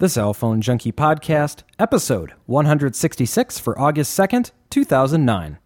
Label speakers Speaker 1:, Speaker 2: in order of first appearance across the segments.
Speaker 1: The Cell Phone Junkie Podcast, episode 166 for August 2nd, 2009.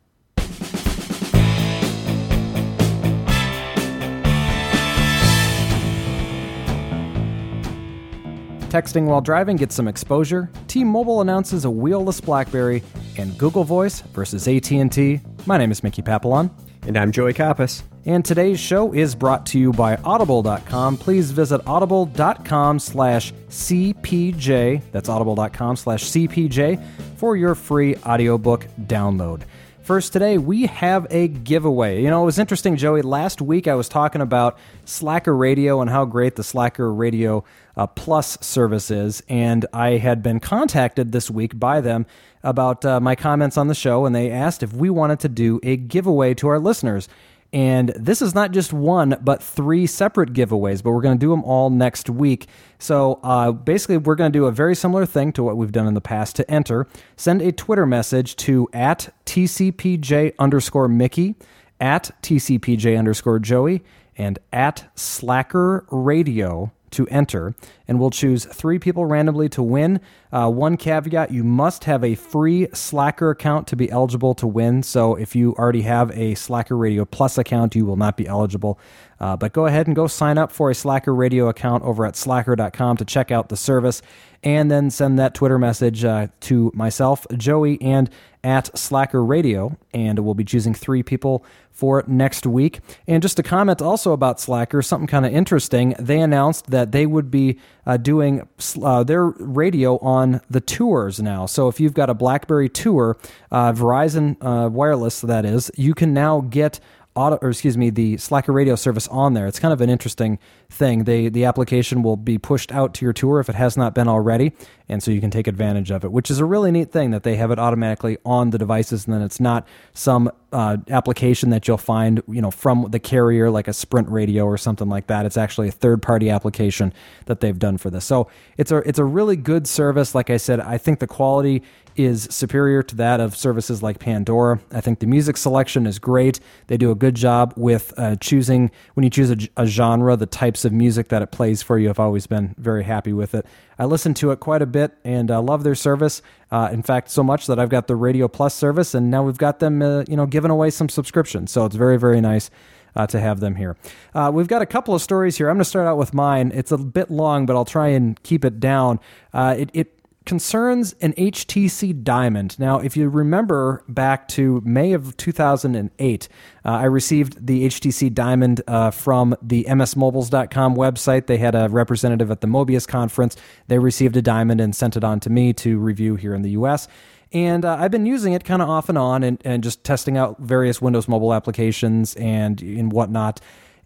Speaker 1: Texting while driving gets some exposure. T-Mobile announces a wheelless BlackBerry, and Google Voice versus AT&T. My name is Mickey Papillon.
Speaker 2: And I'm Joey Kappas.
Speaker 1: And today's show is brought to you by Audible.com. Please visit audible.com slash CPJ. That's audible.com slash CPJ for your free audiobook download. First, today we have a giveaway. You know, it was interesting, Joey. Last week I was talking about Slacker Radio and how great the Slacker Radio uh, Plus service is, and I had been contacted this week by them about uh, my comments on the show, and they asked if we wanted to do a giveaway to our listeners. And this is not just one, but three separate giveaways, but we're going to do them all next week. So uh, basically, we're going to do a very similar thing to what we've done in the past. To enter, send a Twitter message to at TCPJ underscore Mickey, at TCPJ underscore Joey, and at Slacker Radio to enter, and we'll choose three people randomly to win. Uh, one caveat you must have a free Slacker account to be eligible to win. So if you already have a Slacker Radio Plus account, you will not be eligible. Uh, but go ahead and go sign up for a Slacker Radio account over at slacker.com to check out the service and then send that Twitter message uh, to myself, Joey, and at Slacker Radio. And we'll be choosing three people for next week. And just a comment also about Slacker, something kind of interesting. They announced that they would be uh, doing uh, their radio on the tours now. So if you've got a BlackBerry tour, uh, Verizon uh, Wireless, that is, you can now get auto, or excuse me, the Slacker radio service on there. It's kind of an interesting thing. They the application will be pushed out to your tour if it has not been already, and so you can take advantage of it, which is a really neat thing that they have it automatically on the devices, and then it's not some uh, application that you'll find, you know, from the carrier like a Sprint radio or something like that. It's actually a third party application that they've done for this. So it's a it's a really good service. Like I said, I think the quality is superior to that of services like Pandora. I think the music selection is great. They do a good job with uh, choosing when you choose a, a, genre, the types of music that it plays for you. I've always been very happy with it. I listen to it quite a bit and uh, love their service. Uh, in fact, so much that I've got the Radio Plus service, and now we've got them, uh, you know, giving away some subscriptions. So it's very, very nice. Uh, to have them here. Uh, we've got a couple of stories here. I'm going to start out with mine. It's a bit long, but I'll try and keep it down. Uh, it, it concerns an HTC Diamond. Now, if you remember back to May of 2008, uh, I received the HTC Diamond uh, from the MSMobiles.com website. They had a representative at the Mobius conference. They received a Diamond and sent it on to me to review here in the US. And uh, I've been using it kind of off and on and, and just testing out various Windows mobile applications and, and whatnot.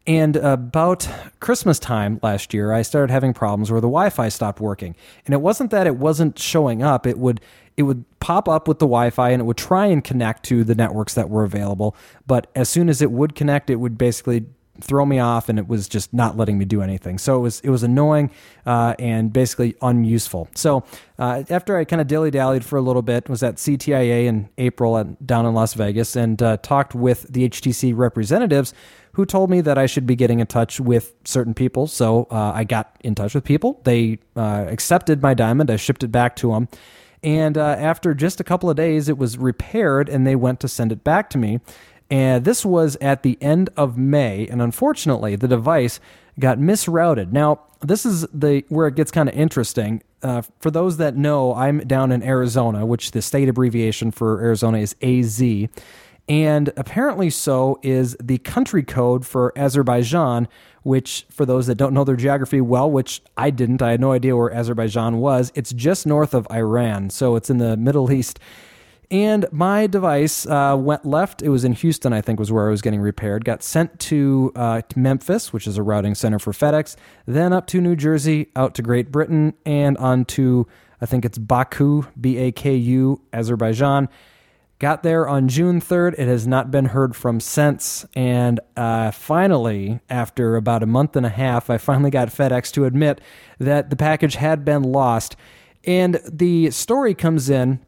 Speaker 1: And about Christmas time last year, I started having problems where the Wi-Fi stopped working. And it wasn't that it wasn't showing up; it would it would pop up with the Wi-Fi and it would try and connect to the networks that were available. But as soon as it would connect, it would basically throw me off and it was just not letting me do anything. So it was it was annoying uh, and basically unuseful. So uh, after I kind of dilly dallied for a little bit, was at CTIA in April at, down in Las Vegas and uh, talked with the HTC representatives who told me that I should be getting in touch with certain people. So uh, I got in touch with people. They uh, accepted my diamond. I shipped it back to them. And uh, after just a couple of days, it was repaired and they went to send it back to me. And this was at the end of May. And unfortunately, the device got misrouted. Now, this is the where it gets kind of interesting. Uh, for those that know, I'm down in Arizona, which the state abbreviation for Arizona is AZ. And apparently, so is the country code for Azerbaijan, which, for those that don't know their geography well, which I didn't, I had no idea where Azerbaijan was. It's just north of Iran, so it's in the Middle East. And my device uh, went left. It was in Houston, I think, was where I was getting repaired. Got sent to, uh, to Memphis, which is a routing center for FedEx, then up to New Jersey, out to Great Britain, and on to, I think it's Baku, B A K U, Azerbaijan Got there on June 3rd. It has not been heard from since. And uh, finally, after about a month and a half, I finally got FedEx to admit that the package had been lost. And the story comes in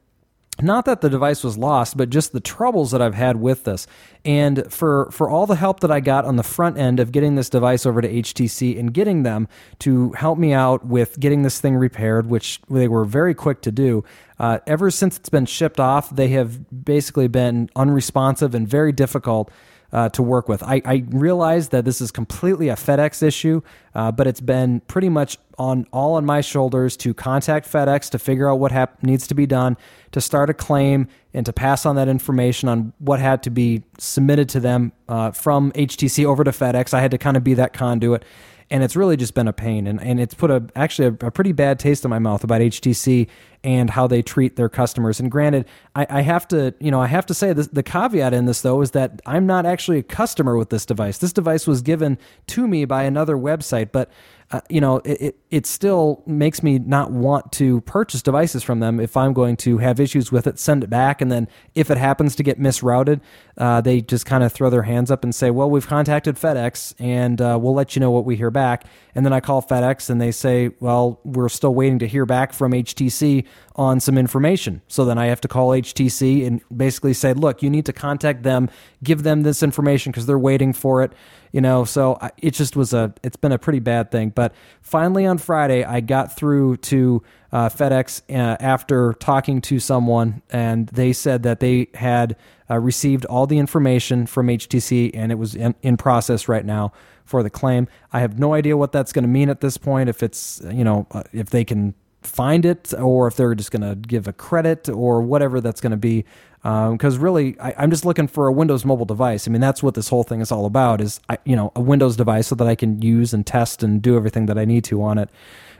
Speaker 1: not that the device was lost, but just the troubles that I've had with this. And for for all the help that I got on the front end of getting this device over to HTC and getting them to help me out with getting this thing repaired, which they were very quick to do. Uh, ever since it's been shipped off, they have basically been unresponsive and very difficult uh, to work with. I, I, realize that this is completely a FedEx issue, uh, but it's been pretty much on all on my shoulders to contact FedEx to figure out what hap- needs to be done, to start a claim, and to pass on that information on what had to be submitted to them uh, from HTC over to FedEx. I had to kind of be that conduit and it's really just been a pain and, and it's put a actually a, a, pretty bad taste in my mouth about HTC and how they treat their customers. And granted, I, I have to, you know, I have to say this, the caveat in this though is that I'm not actually a customer with this device. This device was given to me by another website, but uh, you know, it, it, it still makes me not want to purchase devices from them if I'm going to have issues with it, send it back, and then if it happens to get misrouted, uh, they just kind of throw their hands up and say, "Well, we've contacted FedEx, and uh, we'll let you know what we hear back." And then I call FedEx, and they say, "Well, we're still waiting to hear back from HTC on some information." So then I have to call HTC and basically say, "Look, you need to contact them, give them this information because they're waiting for it." you know so it just was a it's been a pretty bad thing but finally on friday i got through to uh, fedex uh, after talking to someone and they said that they had uh, received all the information from htc and it was in, in process right now for the claim i have no idea what that's going to mean at this point if it's you know uh, if they can find it or if they're just going to give a credit or whatever that's going to be because um, really I, am just looking for a windows mobile device. I mean that's what this whole thing is all about is you know a windows device so that i can use and test and do everything that i need to on it.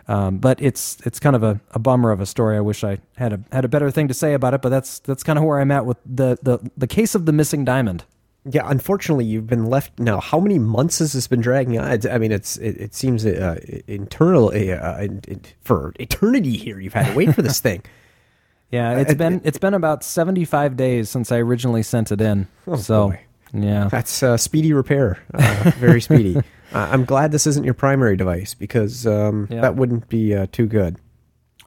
Speaker 1: Um, but it's it's kind of a, a bummer of a story. I wish i had a had a better thing to say about it but that's that's kind of where i'm at with the the, the case of the missing diamond
Speaker 2: yeah, unfortunately, you've been left now. How many months has this been dragging on? I mean, it's it, it seems uh, internal uh, for eternity here. You've had to wait for this thing.
Speaker 1: yeah, it's uh, been it's been about seventy five days since I originally sent it in. Oh, so boy. yeah,
Speaker 2: that's uh, speedy repair. Uh, very speedy. I'm glad this isn't your primary device because um, yeah. that wouldn't be uh, too good.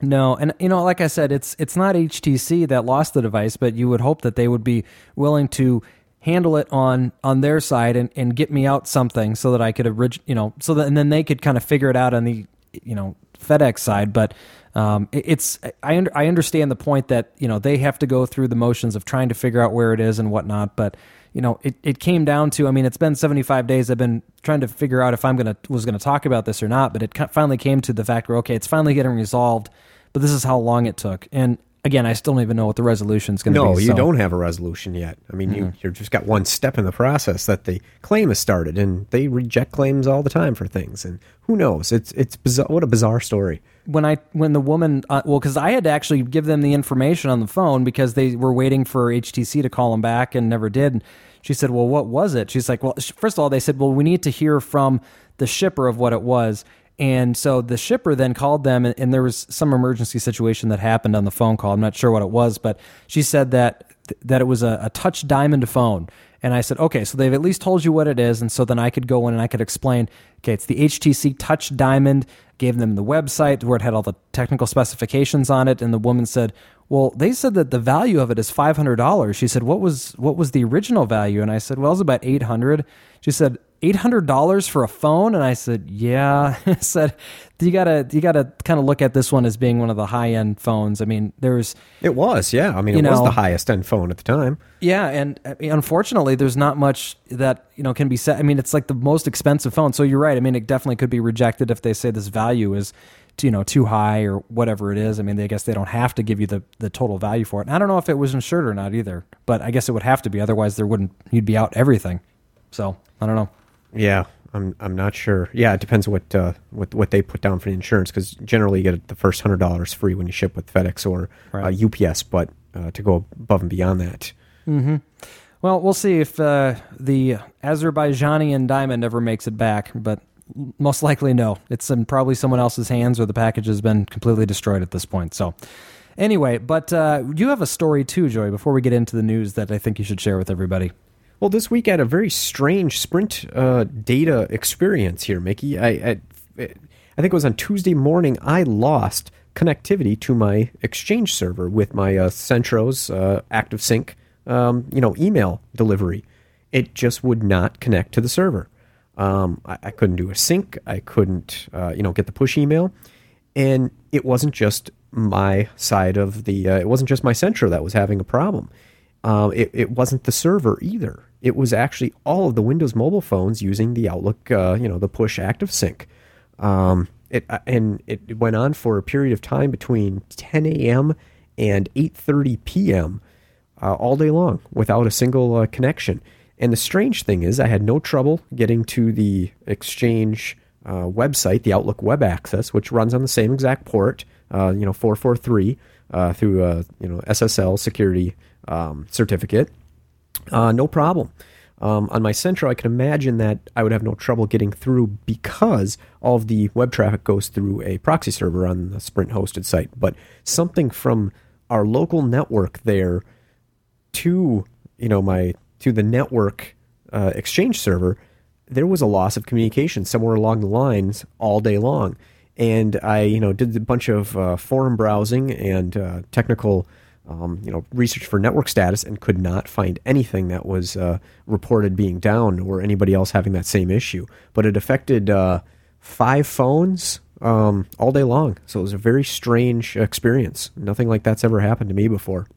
Speaker 1: No, and you know, like I said, it's it's not HTC that lost the device, but you would hope that they would be willing to handle it on on their side and, and get me out something so that I could orig- you know so that and then they could kind of figure it out on the you know FedEx side. But um, it, it's I I understand the point that you know they have to go through the motions of trying to figure out where it is and whatnot. But you know it, it came down to I mean it's been 75 days. I've been trying to figure out if I'm gonna was gonna talk about this or not. But it finally came to the fact where okay it's finally getting resolved but this is how long it took. And again, I still don't even know what the resolution is going to
Speaker 2: no,
Speaker 1: be.
Speaker 2: No, you so. don't have a resolution yet. I mean, mm-hmm. you you've just got one step in the process that the claim has started, and they reject claims all the time for things. And who knows? It's it's bizarre. What a bizarre story.
Speaker 1: When I when the woman uh, well, because I had to actually give them the information on the phone because they were waiting for HTC to call them back and never did. She said, "Well, what was it?" She's like, "Well, first of all, they said, well, we need to hear from the shipper of what it was." And so the shipper then called them, and, and, there was some emergency situation that happened on the phone call. I'm not sure what it was, but she said that that it was a, a touch diamond phone. And I said, okay, so they've at least told you what it is, and so then I could go in and I could explain. Okay, it's the HTC Touch Diamond. Gave them the website where it had all the technical specifications on it, and the woman said, "Well, they said that the value of it is five hundred dollars." She said, "What was what was the original value?" And I said, "Well, it was about eight hundred. She said, $800 for a phone? And i said yeah. I said you gotta you gotta kind of look at this one as being one of the high end phones. I mean there's
Speaker 2: it was yeah. I mean it know, was the highest end phone at the time.
Speaker 1: Yeah and I mean, unfortunately there's not much that you know can be said. I mean it's like the most expensive phone. So you're right. I mean it definitely could be rejected if they say this value is you know too high or whatever it is. I mean i guess they don't have to give you the, the total value for it. And i don't know if it was insured or not either but i guess it would have to be. Otherwise there wouldn't you'd be out everything. So i don't know
Speaker 2: yeah, I'm I'm not sure. Yeah, it depends what uh, what what they put down for the insurance because generally you get the first hundred dollars free when you ship with FedEx or uh, right. uh, UPS, but uh, to go above and beyond that.
Speaker 1: Mm-hmm. Well, we'll see if uh, the Azerbaijani diamond ever makes it back, but most likely no. It's in probably someone else's hands, or the package has been completely destroyed at this point. So. Anyway, but uh, you have a story too, Joey, before we get into the news that I think you should share with everybody.
Speaker 2: Well, this week I had a very strange Sprint uh, data experience here, Mickey. I, I, I think it was on Tuesday morning. I lost connectivity to my Exchange server with my uh, Centro's uh, ActiveSync, um, you know, email delivery. It just would not connect to the server. Um, I, I, couldn't do a sync. I couldn't, uh, you know, get the push email, and it wasn't just my side of the. Uh, it wasn't just my Centro that was having a problem. Uh, it, it, wasn't the server either. It was actually all of the Windows mobile phones using the Outlook, uh, you know, the push active sync. Um, it, uh, and it went on for a period of time between 10 a.m. and 8:30 p.m. Uh, all day long without a single uh, connection. And the strange thing is, I had no trouble getting to the Exchange uh, website, the Outlook Web Access, which runs on the same exact port, you know, 443 through a you know SSL security um, certificate. No problem. Um, on my Centro, I can imagine that I would have no trouble getting through because all of the web traffic goes through a proxy server on the Sprint hosted site. But something from our local network there to you know my to the network uh, exchange server, there was a loss of communication somewhere along the lines all day long. And I you know did a bunch of uh, forum browsing and uh, technical um, you know, research for network status and could not find anything that was uh, reported being down or anybody else having that same issue. But it affected uh, five phones um, all day long. So it was a very strange experience. Nothing like that's ever happened to me before.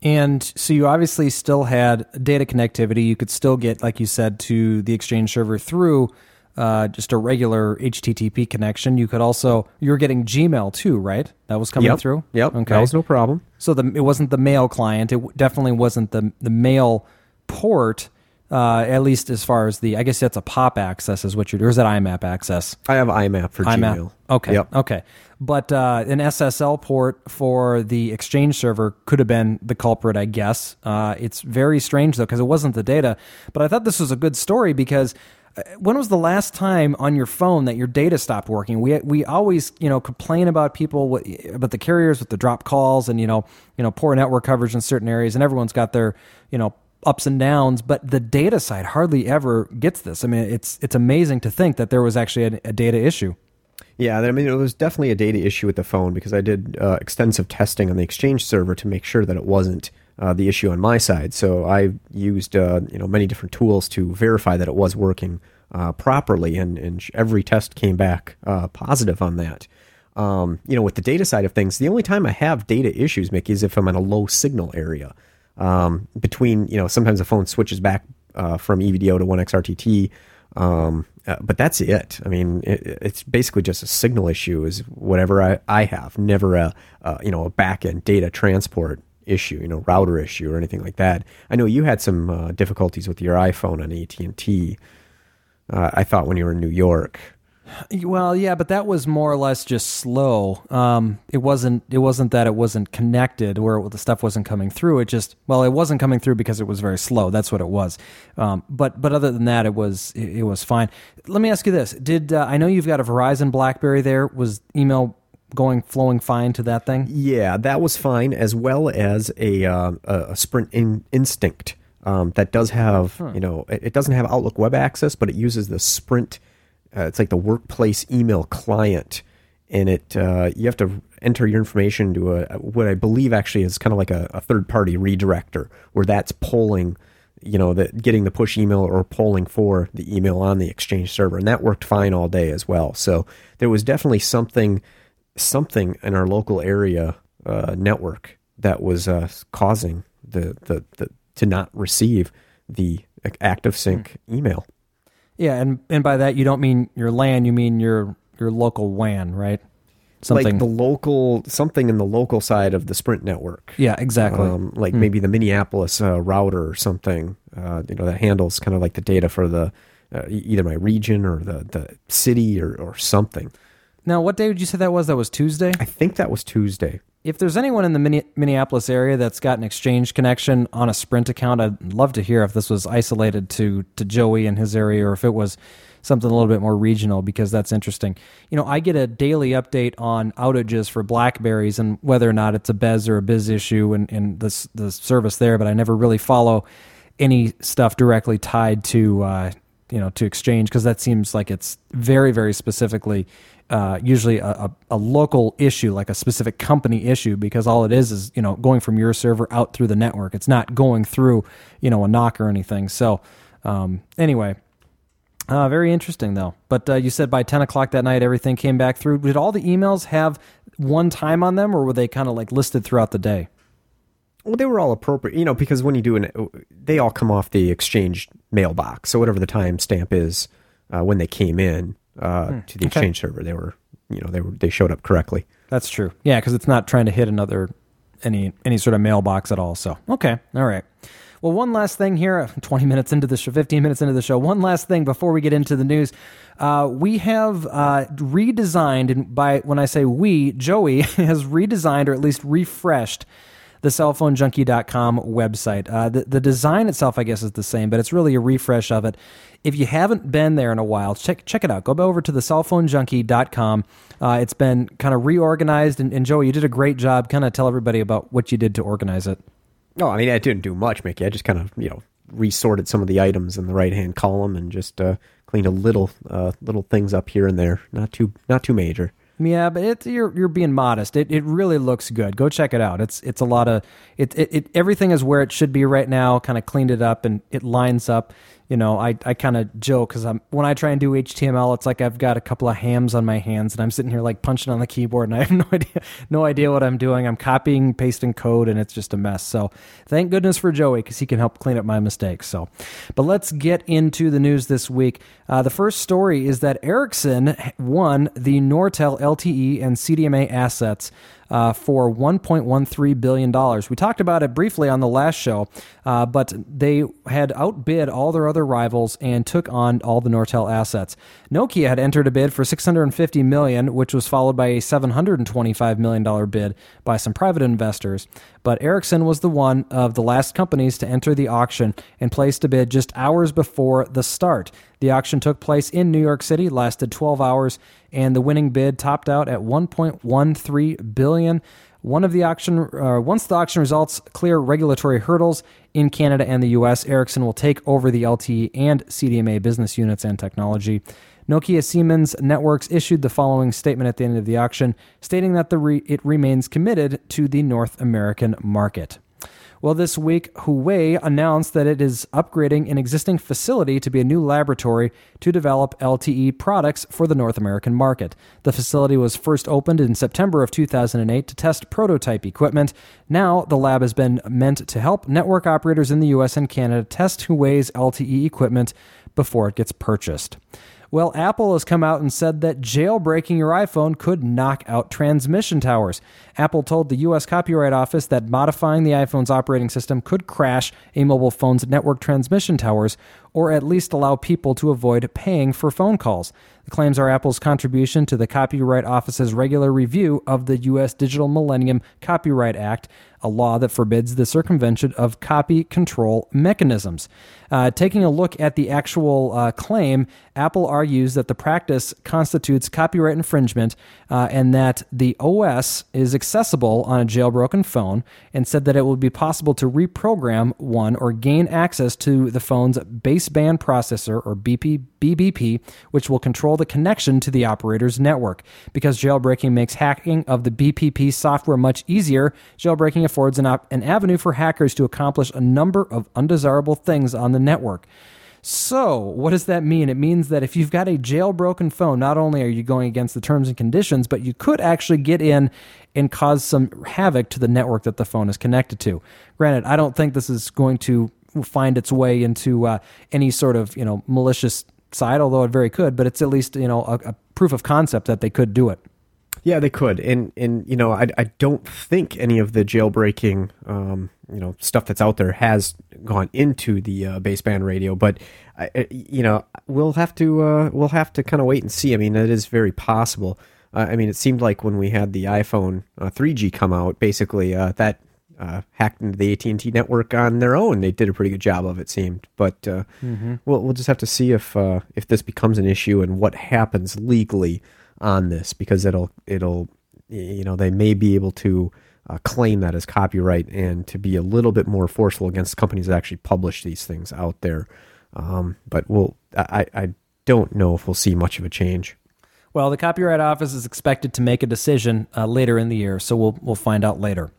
Speaker 1: And so you obviously still had data connectivity. You could still get, like you said, to the Exchange server through uh, just a regular HTTP connection. You could also you were getting Gmail too, right? That was coming
Speaker 2: yep.
Speaker 1: through.
Speaker 2: Yep. Okay. That was no problem.
Speaker 1: So the it wasn't the mail client. It definitely wasn't the the mail port. Uh, at least as far as the, I guess that's a POP access is what you're, or is that IMAP access?
Speaker 2: I have IMAP for IMAP. Gmail.
Speaker 1: Okay.
Speaker 2: Yep.
Speaker 1: Okay. But uh, an SSL port for the Exchange server could have been the culprit, I guess. Uh, it's very strange though because it wasn't the data. But I thought this was a good story because when was the last time on your phone that your data stopped working? We we always you know complain about people about the carriers with the drop calls and you know you know poor network coverage in certain areas, and everyone's got their you know ups and downs. But the data side hardly ever gets this. I mean, it's it's amazing to think that there was actually a, a data issue.
Speaker 2: Yeah, I mean, it was definitely a data issue with the phone because I did uh, extensive testing on the Exchange server to make sure that it wasn't uh, the issue on my side. So I used uh, you know many different tools to verify that it was working uh, properly, and, and every test came back uh, positive on that. Um, you know, with the data side of things, the only time I have data issues, Mickey, is if I'm in a low signal area. Um, between you know, sometimes the phone switches back uh, from EVDO to 1xRTT. Um, uh, but that's it. I mean, it, it's basically just a signal issue. Is whatever I, I have, never a you know a back end data transport issue, you know, router issue or anything like that. I know you had some uh, difficulties with your iPhone on AT and T. Uh, I thought when you were in New York.
Speaker 1: Well, yeah, but that was more or less just slow. Um, it wasn't. It wasn't that it wasn't connected, where the stuff wasn't coming through. It just well, it wasn't coming through because it was very slow. That's what it was. Um, but but other than that, it was it, it was fine. Let me ask you this: Did uh, I know you've got a Verizon BlackBerry? There was email going flowing fine to that thing?
Speaker 2: Yeah, that was fine, as well as a uh, a Sprint in, Instinct um, that does have huh. you know it, it, doesn't have Outlook Web Access, but it uses the Sprint. Uh, it's like the workplace email client, and it uh, you have to enter your information to a what I believe actually is kind of like a, a third party redirector, where that's polling you know, that getting the push email or polling for the email on the Exchange server, and that worked fine all day as well. So there was definitely something something in our local area uh, network that was uh, causing the, the, the to not receive the active sync mm. email.
Speaker 1: Yeah, and and by that you don't mean your LAN, you mean your your local WAN, right?
Speaker 2: Something like the local something in the local side of the Sprint network.
Speaker 1: Yeah, exactly. Um,
Speaker 2: like mm. maybe the Minneapolis uh, router or something. Uh, you know that handles kind of like the data for the uh, either my region or the the city or or something.
Speaker 1: Now, what day did you say that was? That was Tuesday?
Speaker 2: I think that was Tuesday.
Speaker 1: If there's anyone in the Minneapolis area that's got an exchange connection on a Sprint account, I'd love to hear if this was isolated to, to Joey and his area or if it was something a little bit more regional because that's interesting. You know, I get a daily update on outages for Blackberries and whether or not it's a BES or a BIS issue and, and the, the service there, but I never really follow any stuff directly tied to uh, you know to exchange because that seems like it's very very specifically uh, usually a, a, a local issue, like a specific company issue, because all it is is you know going from your server out through the network. It's not going through you know a NOC or anything. So um, anyway, uh, very interesting though. But uh, you said by ten o'clock that night everything came back through. Did all the emails have one time on them, or were they kind of like listed throughout the day?
Speaker 2: Well, they were all appropriate, you know, because when you do an, they all come off the exchange mailbox. So whatever the time stamp is uh, when they came in uh, hmm. to the okay. exchange server, they were, you know, they were they showed up correctly.
Speaker 1: That's true. Yeah, because it's not trying to hit another any any sort of mailbox at all. So okay, all right. Well, one last thing here, 20 minutes into the show, 15 minutes into the show. One last thing before we get into the news. Uh, we have uh, redesigned, and by when I say we, Joey has redesigned or at least refreshed the cellphonejunkie.com website. Uh, the, the design itself, I guess, is the same, but it's really a refresh of it. If you haven't been there in a while, check check it out. Go over to the cellphonejunkie.com. Uh, it's been kind of reorganized, and, and Joey, you did a great job. Kind of tell everybody about what you did to organize it.
Speaker 2: No, I mean I didn't do much, Mickey. I just kind of you know resorted some of the items in the right hand column and just uh, cleaned a little uh, little things up here and there. Not too not too major.
Speaker 1: Yeah, but you're you're being modest. It it really looks good. Go check it out. It's it's a lot of it, it, it everything is where it should be right now. Kind of cleaned it up and it lines up you know, I, I kind of joke because I'm when I try and do HTML, it's like I've got a couple of hams on my hands and I'm sitting here like punching on the keyboard and I have no idea no idea what I'm doing. I'm copying, pasting code, and it's just a mess. So thank goodness for Joey because he can help clean up my mistakes. So, but let's get into the news this week. Uh, the first story is that Ericsson won the Nortel LTE and CDMA assets uh, for $1.13 billion. We talked about it briefly on the last show, uh, but they had outbid all their other rivals and took on all the Nortel assets. Nokia had entered a bid for 650 million, which was followed by a 725 million dollar bid by some private investors. But Ericsson was the one of the last companies to enter the auction and placed a bid just hours before the start. The auction took place in New York City, lasted 12 hours, and the winning bid topped out at 1.13 billion. One of the auction, uh, once the auction results clear regulatory hurdles in Canada and the U.S., Ericsson will take over the LTE and CDMA business units and technology. Nokia Siemens Networks issued the following statement at the end of the auction, stating that re- it remains committed to the North American market. Well, this week, Huawei announced that it is upgrading an existing facility to be a new laboratory to develop LTE products for the North American market. The facility was first opened in September of 2008 to test prototype equipment. Now, the lab has been meant to help network operators in the US and Canada test Huawei's LTE equipment before it gets purchased. Well, Apple has come out and said that jailbreaking your iPhone could knock out transmission towers. Apple told the U.S. Copyright Office that modifying the iPhone's operating system could crash a mobile phone's network transmission towers or at least allow people to avoid paying for phone calls. The claims are Apple's contribution to the Copyright Office's regular review of the U.S. Digital Millennium Copyright Act, a law that forbids the circumvention of copy control mechanisms. Uh, taking a look at the actual uh, claim, Apple argues that the practice constitutes copyright infringement uh, and that the OS is accessible on a jailbroken phone, and said that it would be possible to reprogram one or gain access to the phone's baseband processor or BP, BBP, which will control the connection to the operator's network. Because jailbreaking makes hacking of the BPP software much easier, jailbreaking affords an, op- an avenue for hackers to accomplish a number of undesirable things on the network. So, what does that mean? It means that if you've got a jailbroken phone, not only are you going against the terms and conditions, but you could actually get in and cause some havoc to the network that the phone is connected to. Granted, I don't think this is going to find its way into uh, any sort of you know malicious side, although it very could. But it's at least you know a, a proof of concept that they could do it.
Speaker 2: Yeah, they could, and and you know, I I don't think any of the jailbreaking, um, you know, stuff that's out there has gone into the uh, baseband radio, but I, you know, we'll have to uh, we'll have to kind of wait and see. I mean, it is very possible. Uh, I mean, it seemed like when we had the iPhone 3G uh, come out, basically uh, that uh, hacked into the AT and T network on their own. They did a pretty good job of it, seemed. But uh, mm-hmm. we'll we'll just have to see if uh, if this becomes an issue and what happens legally on this because it'll it'll you know they may be able to uh, claim that as copyright and to be a little bit more forceful against companies that actually publish these things out there. Um, but we'll I, I don't know if we'll see much of a change.
Speaker 1: Well, the Copyright Office is expected to make a decision uh, later in the year, so we'll we'll find out later.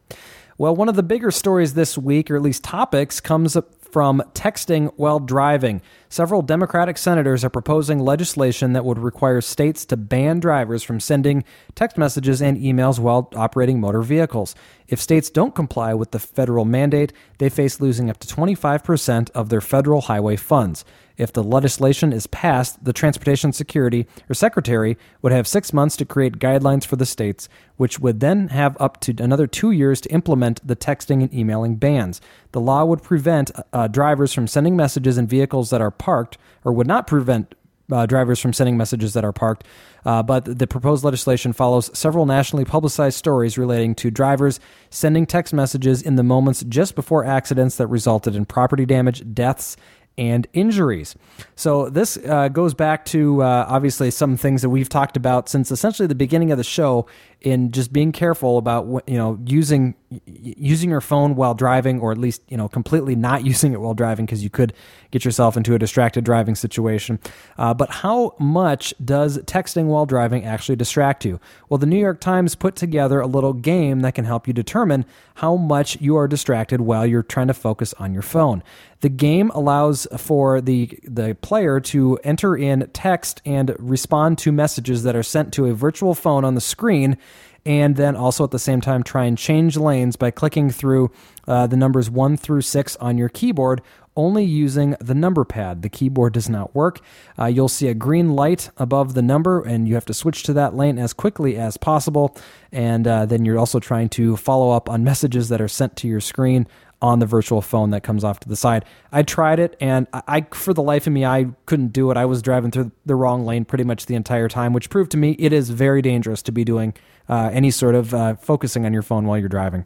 Speaker 1: Well, one of the bigger stories this week, or at least topics, comes from texting while driving. Several Democratic senators are proposing legislation that would require states to ban drivers from sending text messages and emails while operating motor vehicles. If states don't comply with the federal mandate, they face losing up to 25% of their federal highway funds. If the legislation is passed, the Transportation Security or Secretary would have six months to create guidelines for the states, which would then have up to another two years to implement the texting and emailing bans. The law would prevent uh, drivers from sending messages in vehicles that are parked, or would not prevent uh, drivers from sending messages that are parked. Uh, but the proposed legislation follows several nationally publicized stories relating to drivers sending text messages in the moments just before accidents that resulted in property damage, deaths, and injuries. So this uh, goes back to uh, obviously some things that we've talked about since essentially the beginning of the show in just being careful about you know using using your phone while driving or at least you know completely not using it while driving because you could get yourself into a distracted driving situation. Uh, but how much does texting while driving actually distract you? Well the new york times put together a little game that can help you determine how much you are distracted while you're trying to focus on your phone. The game allows for the the player to enter in text and respond to messages that are sent to a virtual phone on the screen and then also at the same time try and change lanes by clicking through uh, the numbers 1 through 6 on your keyboard only using the number pad. The keyboard does not work. Uh, you'll see a green light above the number, and you have to switch to that lane as quickly as possible. And uh, then you're also trying to follow up on messages that are sent to your screen on the virtual phone that comes off to the side. I tried it, and I, for the life of me, I couldn't do it. I was driving through the wrong lane pretty much the entire time, which proved to me it is very dangerous to be doing uh, any sort of uh, focusing on your phone while you're driving.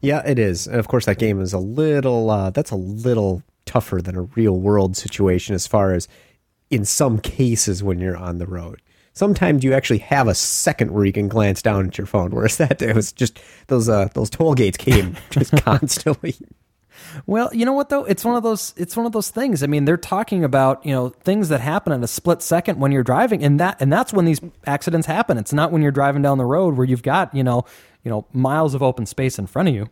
Speaker 2: Yeah, it is. And of course, that game is a little. Uh, that's a little tougher than a real world situation as far as in some cases when you're on the road sometimes you actually have a second where you can glance down at your phone. Whereas that it was just those uh, those toll gates came just constantly.
Speaker 1: Well, you know what though? It's one of those it's one of those things. I mean, they're talking about, you know, things that happen in a split second when you're driving and that and that's when these accidents happen. It's not when you're driving down the road where you've got, you know, you know, miles of open space in front of you.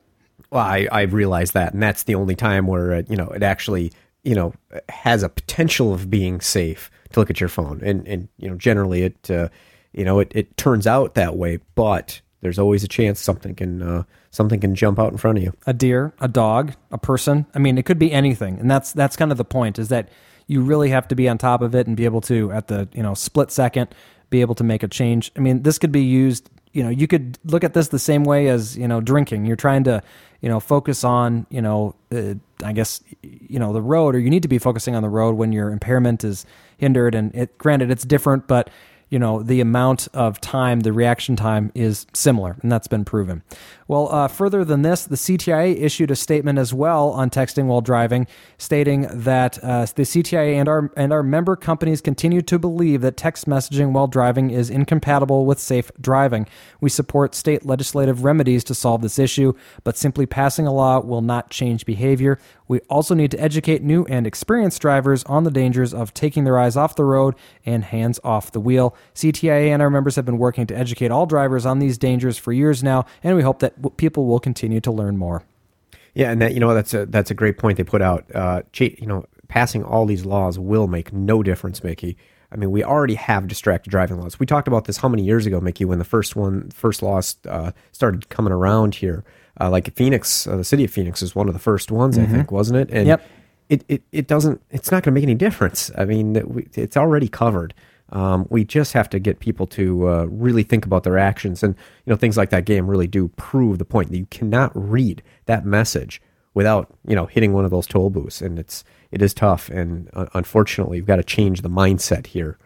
Speaker 2: Well, I I realize that and that's the only time where uh, you know, it actually, you know, has a potential of being safe to look at your phone. And and you know, generally it uh, you know it, it turns out that way, but there's always a chance something can uh, something can jump out in front of you.
Speaker 1: A deer, a dog, a person. I mean, it could be anything, and that's that's kind of the point. Is that you really have to be on top of it and be able to at the you know split second be able to make a change. I mean, this could be used. You know, you could look at this the same way as you know drinking. You're trying to you know focus on you know uh, I guess you know the road, or you need to be focusing on the road when your impairment is hindered. And it, granted, it's different, but you know the amount of time, the reaction time is similar, and that's been proven. Well, uh, further than this, the CTIA issued a statement as well on texting while driving, stating that uh, the CTIA and our and our member companies continue to believe that text messaging while driving is incompatible with safe driving. We support state legislative remedies to solve this issue, but simply passing a law will not change behavior. We also need to educate new and experienced drivers on the dangers of taking their eyes off the road and hands off the wheel. CTIA and our members have been working to educate all drivers on these dangers for years now, and we hope that people will continue to learn more.
Speaker 2: Yeah, and that you know that's a that's a great point they put out. Uh, you know, passing all these laws will make no difference, Mickey. I mean, we already have distracted driving laws. We talked about this how many years ago, Mickey, when the first one, first laws uh, started coming around here. Uh, like Phoenix, uh, the city of Phoenix is one of the first ones, mm-hmm. I think, wasn't it?
Speaker 1: And yep.
Speaker 2: It, it, it doesn't, it's not going to make any difference. I mean, it's already covered. Um, we just have to get people to uh, really think about their actions, and you know things like that game really do prove the point that you cannot read that message without you know hitting one of those toll booths, and it's it is tough, and uh, unfortunately, you've got to change the mindset here.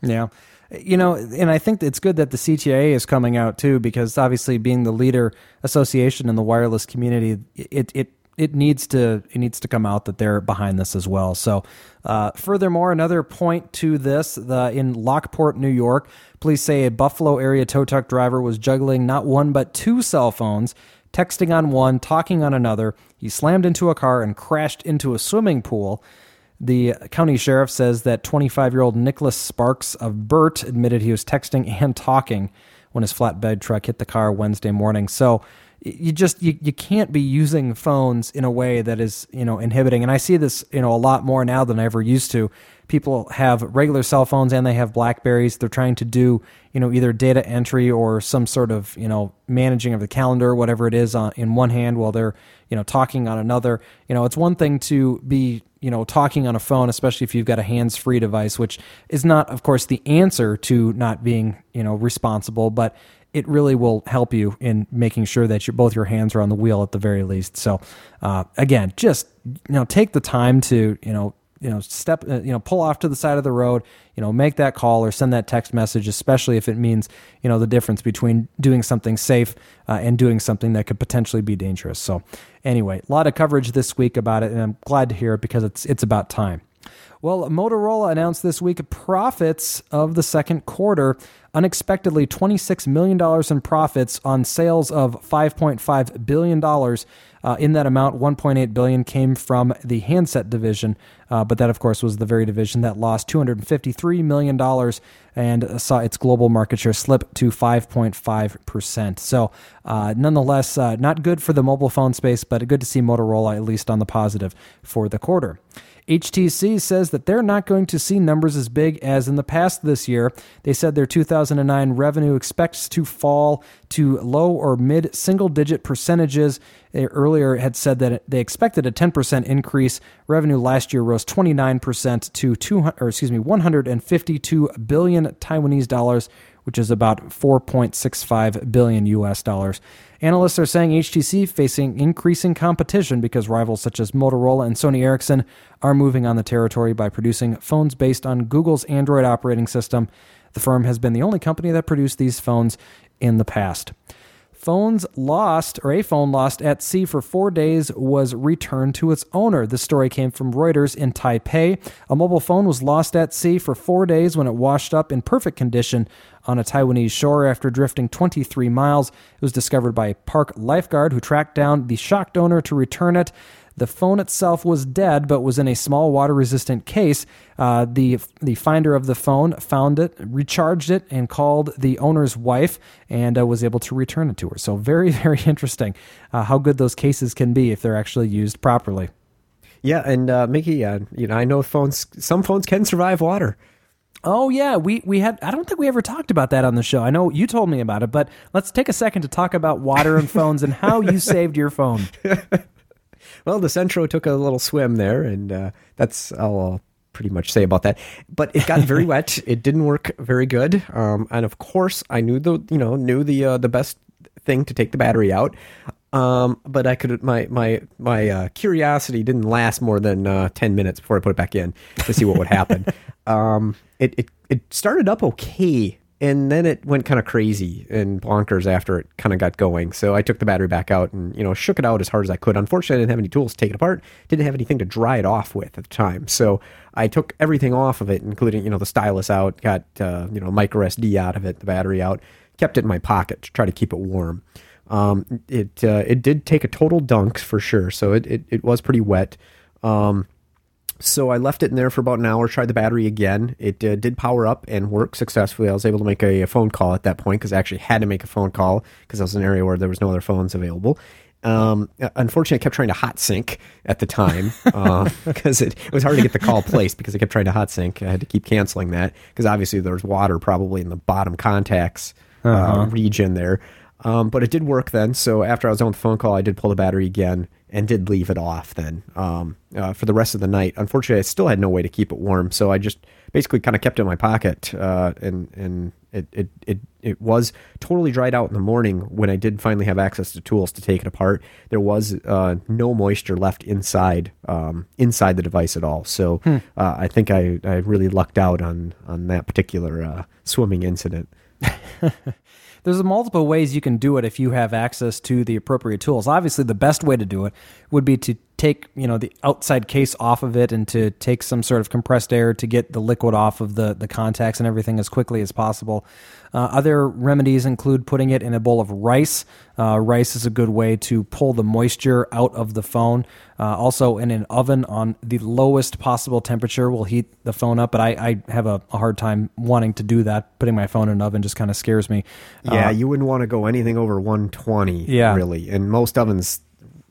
Speaker 1: Yeah. You know, and I think it's good that the CTA is coming out too, because obviously, being the leader association in the wireless community, it it it needs to it needs to come out that they're behind this as well. So, uh, furthermore, another point to this: the in Lockport, New York, police say a Buffalo area tow truck driver was juggling not one but two cell phones, texting on one, talking on another. He slammed into a car and crashed into a swimming pool. The county sheriff says that 25 year old Nicholas Sparks of Burt admitted he was texting and talking when his flatbed truck hit the car Wednesday morning. So you just you, you can't be using phones in a way that is you know inhibiting. And i see this you know a lot more now than i ever used to. People have regular cell phones and they have blackberries. They're trying to do you know either data entry or some sort of you know managing of the calendar whatever it is on in one hand while they're you know talking on another. You know it's one thing to be you know talking on a phone especially if you've got a hands-free device which is not of course the answer to not being you know responsible but it really will help you in making sure that you, both your hands are on the wheel at the very least. So, uh, again, just you know, take the time to you know, you know, step, uh, you know, pull off to the side of the road, you know, make that call or send that text message, especially if it means you know the difference between doing something safe uh, and doing something that could potentially be dangerous. So, anyway, a lot of coverage this week about it, and I'm glad to hear it because it's it's about time. Well, Motorola announced this week profits of the second quarter. Unexpectedly, $26 million in profits on sales of $5.5 billion. Uh, in that amount, 1.8 billion came from the handset division, uh, but that, of course, was the very division that lost 253 million dollars and saw its global market share slip to 5.5 percent. So, uh, nonetheless, uh, not good for the mobile phone space, but good to see Motorola at least on the positive for the quarter. HTC says that they're not going to see numbers as big as in the past this year. They said their 2009 revenue expects to fall to low or mid single digit percentages. They earlier had said that they expected a 10% increase. Revenue last year rose 29% to 200 or excuse me 152 billion Taiwanese dollars, which is about 4.65 billion US dollars. Analysts are saying HTC facing increasing competition because rivals such as Motorola and Sony Ericsson are moving on the territory by producing phones based on Google's Android operating system. The firm has been the only company that produced these phones in the past. Phones lost, or a phone lost at sea for four days, was returned to its owner. This story came from Reuters in Taipei. A mobile phone was lost at sea for four days when it washed up in perfect condition on a Taiwanese shore after drifting 23 miles. It was discovered by a park lifeguard who tracked down the shocked owner to return it. The phone itself was dead, but was in a small water-resistant case. Uh, the the finder of the phone found it, recharged it, and called the owner's wife, and uh, was able to return it to her. So very very interesting uh, how good those cases can be if they're actually used properly.
Speaker 2: Yeah, and uh, Mickey, uh, you know, I know phones. Some phones can survive water.
Speaker 1: Oh yeah, we we had. I don't think we ever talked about that on the show. I know you told me about it, but let's take a second to talk about water and phones and how you saved your phone.
Speaker 2: well, the Centro took a little swim there, and uh, that's all I'll pretty much say about that. But it got very wet. It didn't work very good, um, and of course, I knew the you know knew the uh, the best thing to take the battery out. Um, but I could my my my uh, curiosity didn't last more than uh, ten minutes before I put it back in to see what would happen. um, it, it it started up okay and then it went kind of crazy and bonkers after it kind of got going. So I took the battery back out and you know shook it out as hard as I could. Unfortunately, I didn't have any tools to take it apart. Didn't have anything to dry it off with at the time. So I took everything off of it, including you know the stylus out, got uh, you know micro SD out of it, the battery out, kept it in my pocket to try to keep it warm. Um, it uh, it did take a total dunk for sure. So it it, it was pretty wet. Um, so I left it in there for about an hour, tried the battery again. It uh, did power up and work successfully. I was able to make a, a phone call at that point because I actually had to make a phone call because I was in an area where there was no other phones available. Um, unfortunately, I kept trying to hot sync at the time because uh, it, it, was hard to get the call placed because I kept trying to hot sync. I had to keep canceling that because obviously there was water probably in the bottom contacts uh, uh-huh. region there. Um, but it did work then. So after I was on the phone call, I did pull the battery again and did leave it off then um, uh, for the rest of the night. Unfortunately, I still had no way to keep it warm, so I just basically kind of kept it in my pocket, uh, and and it, it it it was totally dried out in the morning when I did finally have access to tools to take it apart. There was uh, no moisture left inside um, inside the device at all, so hmm. Uh, I think I, I really lucked out on on that particular uh, swimming incident.
Speaker 1: there's multiple ways you can do it if you have access to the appropriate tools. Obviously, the best way to do it would be to take you know the outside case off of it and to take some sort of compressed air to get the liquid off of the the contacts and everything as quickly as possible. Uh, other remedies include putting it in a bowl of rice. Uh, rice is a good way to pull the moisture out of the phone. Uh, also, in an oven on the lowest possible temperature will heat the phone up. But I, I have a, a, hard time wanting to do that. Putting my phone in an oven just kind of scares me.
Speaker 2: Yeah, uh, you wouldn't want to go anything over 120. Yeah. really, and most ovens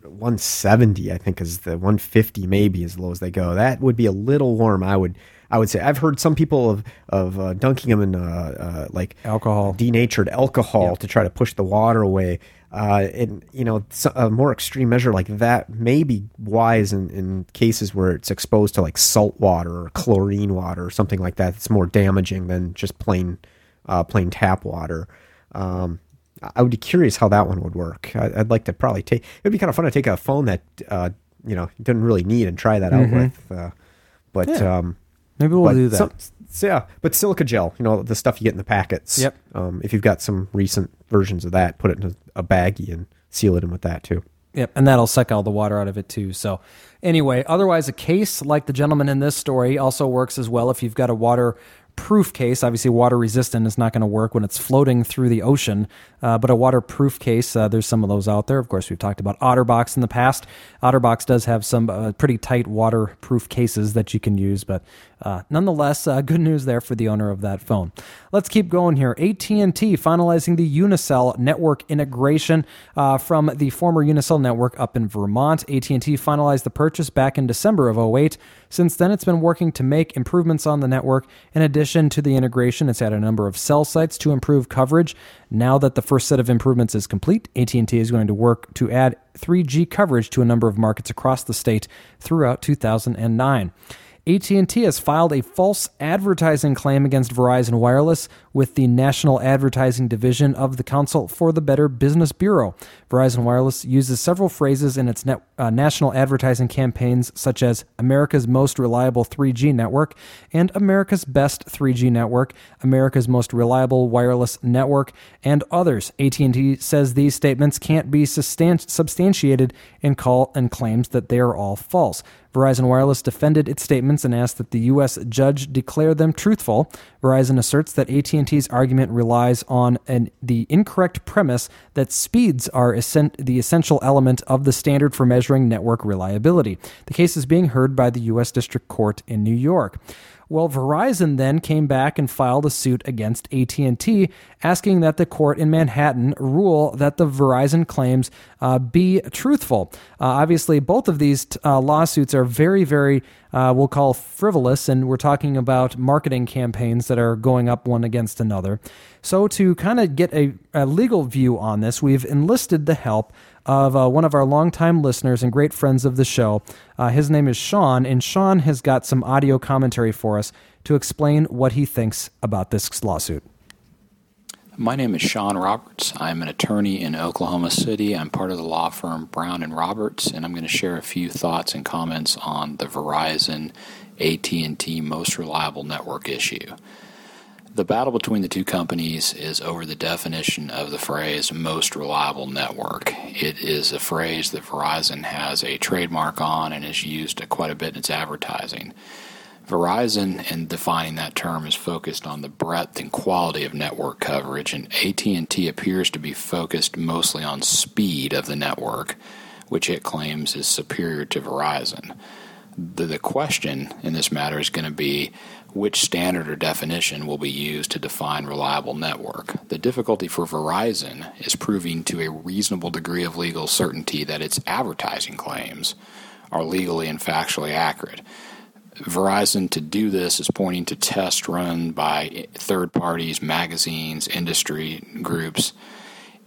Speaker 2: 170 i think is the 150 maybe as low as they go that would be a little warm i would i would say i've heard some people of of uh, dunking them in uh, uh, like
Speaker 1: alcohol
Speaker 2: denatured alcohol to try to push the water away uh, and you know a more extreme measure like that may be wise in, in cases where it's exposed to like salt water or chlorine water or something like that it's more damaging than just plain uh, plain tap water um, I would be curious how that one would work. I, would like to probably take. It'd be kind of fun to take a phone that uh, you know didn't really need and try that out mm-hmm. with. Uh, but yeah. um,
Speaker 1: maybe we'll do that. Some,
Speaker 2: yeah, but silica gel, you know, the stuff you get in the packets.
Speaker 1: Yep.
Speaker 2: Um, if you've got some recent versions of that, put it in a, a baggie and seal it in with that too.
Speaker 1: Yep, and that'll suck all the water out of it too. So, anyway, otherwise, a case like the gentleman in this story also works as well if you've got a water proof case. Obviously, water resistant is not going to work when it's floating through the ocean, uh, but a waterproof case, uh, there's some of those out there. Of course, we've talked about OtterBox in the past. OtterBox does have some uh, pretty tight waterproof cases that you can use, but uh, nonetheless, uh, good news there for the owner of that phone. Let's keep going here. AT&T finalizing the Unicel network integration uh, from the former Unicel network up in Vermont. AT&T finalized the purchase back in December of 08. Since then, it's been working to make improvements on the network. In addition to the integration, it's had a number of cell sites to improve coverage. Now that the first set of improvements is complete, AT&T is going to work to add 3G coverage to a number of markets across the state throughout 2009. AT&T has filed a false advertising claim against Verizon Wireless with the National Advertising Division of the Council for the Better Business Bureau. Verizon Wireless uses several phrases in its net, uh, national advertising campaigns such as America's most reliable 3G network and America's best 3G network, America's most reliable wireless network, and others. AT&T says these statements can't be substantiated and call and claims that they are all false. Verizon Wireless defended its statements and asked that the U.S. judge declare them truthful. Verizon asserts that AT&T's argument relies on an, the incorrect premise that speeds are the essential element of the standard for measuring network reliability. The case is being heard by the U.S. District Court in New York. Well, Verizon then came back and filed a suit against AT&T asking that the court in Manhattan rule that the Verizon claims uh, be truthful. Uh, obviously, both of these t- uh, lawsuits are very, very, uh, we'll call frivolous, and we're talking about marketing campaigns that are going up one against another. So, to kind of get a, a legal view on this, we've enlisted the help of uh, one of our longtime listeners and great friends of the show. Uh, his name is Sean, and Sean has got some audio commentary for us to explain what he thinks about this lawsuit.
Speaker 3: My name is Sean Roberts. I'm an attorney in Oklahoma City. I'm part of the law firm Brown and Roberts, and I'm going to share a few thoughts and comments on the Verizon AT&T most reliable network issue. The battle between the two companies is over the definition of the phrase most reliable network. It is a phrase that Verizon has a trademark on and is used quite a bit in its advertising. Verizon, in defining that term, is focused on the breadth and quality of network coverage, and AT&T appears to be focused mostly on speed of the network, which it claims is superior to Verizon. The, the question in this matter is going to be which standard or definition will be used to define reliable network. The difficulty for Verizon is proving to a reasonable degree of legal certainty that its advertising claims are legally and factually accurate. Verizon to do this is pointing to tests run by third parties, magazines, industry groups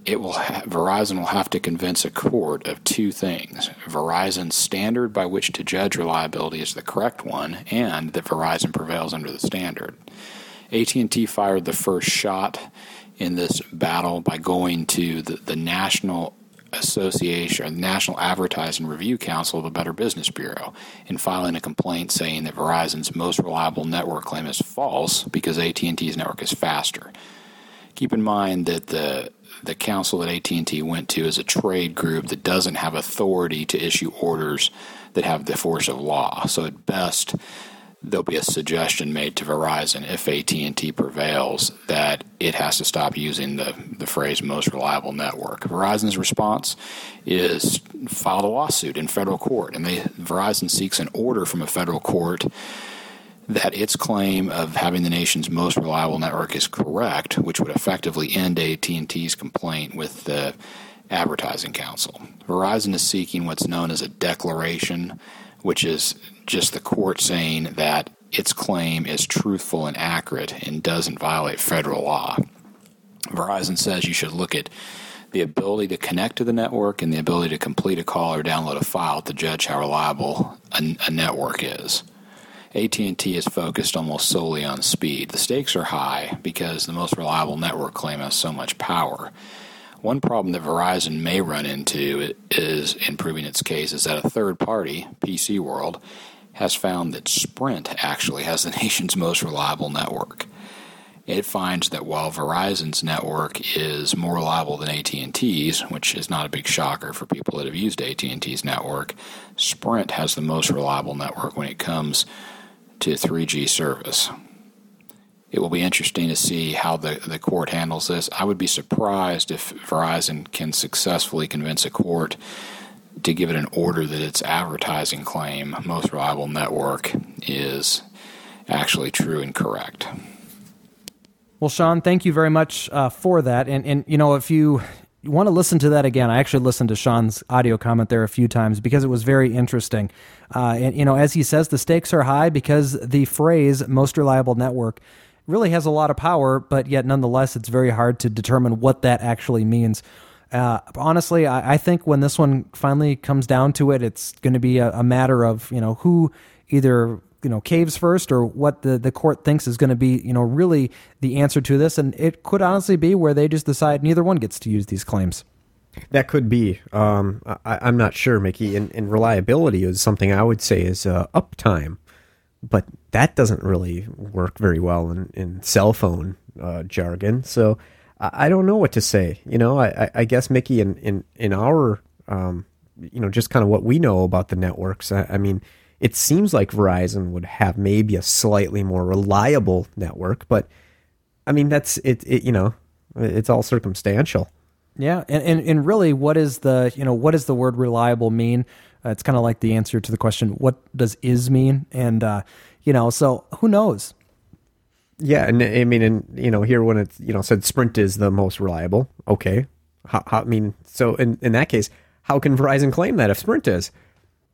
Speaker 3: it will ha- Verizon will have to convince a court of two things: Verizon's standard by which to judge reliability is the correct one, and that Verizon prevails under the standard. AT&T fired the first shot in this battle by going to the, the National Association, National Advertising Review Council of the Better Business Bureau, and filing a complaint saying that Verizon's most reliable network claim is false because AT&T's network is faster. Keep in mind that the the council that AT&T went to is a trade group that doesn't have authority to issue orders that have the force of law. So at best, there'll be a suggestion made to Verizon if AT&T prevails that it has to stop using the, the phrase most reliable network. Verizon's response is filed a lawsuit in federal court and they Verizon seeks an order from a federal court that its claim of having the nation's most reliable network is correct, which would effectively end AT&T's complaint with the Advertising Council. Verizon is seeking what's known as a declaration, which is just the court saying that its claim is truthful and accurate and doesn't violate federal law. Verizon says you should look at the ability to connect to the network and the ability to complete a call or download a file to judge how reliable a, a network is. AT&T is focused almost solely on speed. The stakes are high because the most reliable network claim has so much power. One problem that Verizon may run into is in proving its case is that a third party, PC World, has found that Sprint actually has the nation's most reliable network. It finds that while Verizon's network is more reliable than AT&T's, which is not a big shocker for people that have used AT&T's network, Sprint has the most reliable network when it comes to 3G service. It will be interesting to see how the, the court handles this. I would be surprised if Verizon can successfully convince a court to give it an order that its advertising claim, most reliable network, is actually true and correct.
Speaker 1: Well, Sean, thank you very much uh, for that. And and you know, if you you want to listen to that again, I actually listened to Sean's audio comment there a few times because it was very interesting. Uh, and, you know, as he says, the stakes are high because the phrase most reliable network really has a lot of power, but yet nonetheless, it's very hard to determine what that actually means. Uh, honestly, I, I, think when this one finally comes down to it, it's going to be a, a matter of, you know, who either you know caves first or what the, the court thinks is going to be you know really the answer to this. And it could honestly be where they just decide neither one gets to use these claims.
Speaker 2: That could be. Um, I, am not sure mickey. And, and, reliability is something i would say is uh, uptime. But that doesn't really work very well in, in cell phone uh, jargon. So I, I, don't know what to say. You know i, I guess mickey in, in, in our um, you know just kind of what we know about the networks I, I mean it seems like Verizon would have maybe a slightly more reliable network, but I mean that's it, it you know, it's all circumstantial.
Speaker 1: Yeah, and, and and really what is the, you know, what does the word reliable mean? Uh, it's kind of like the answer to the question what does is mean and uh, you know, so who knows?
Speaker 2: Yeah, and I mean, and you know, here when it's you know said Sprint is the most reliable. Okay, how, how, I mean, so in in that case, how can Verizon claim that if Sprint is?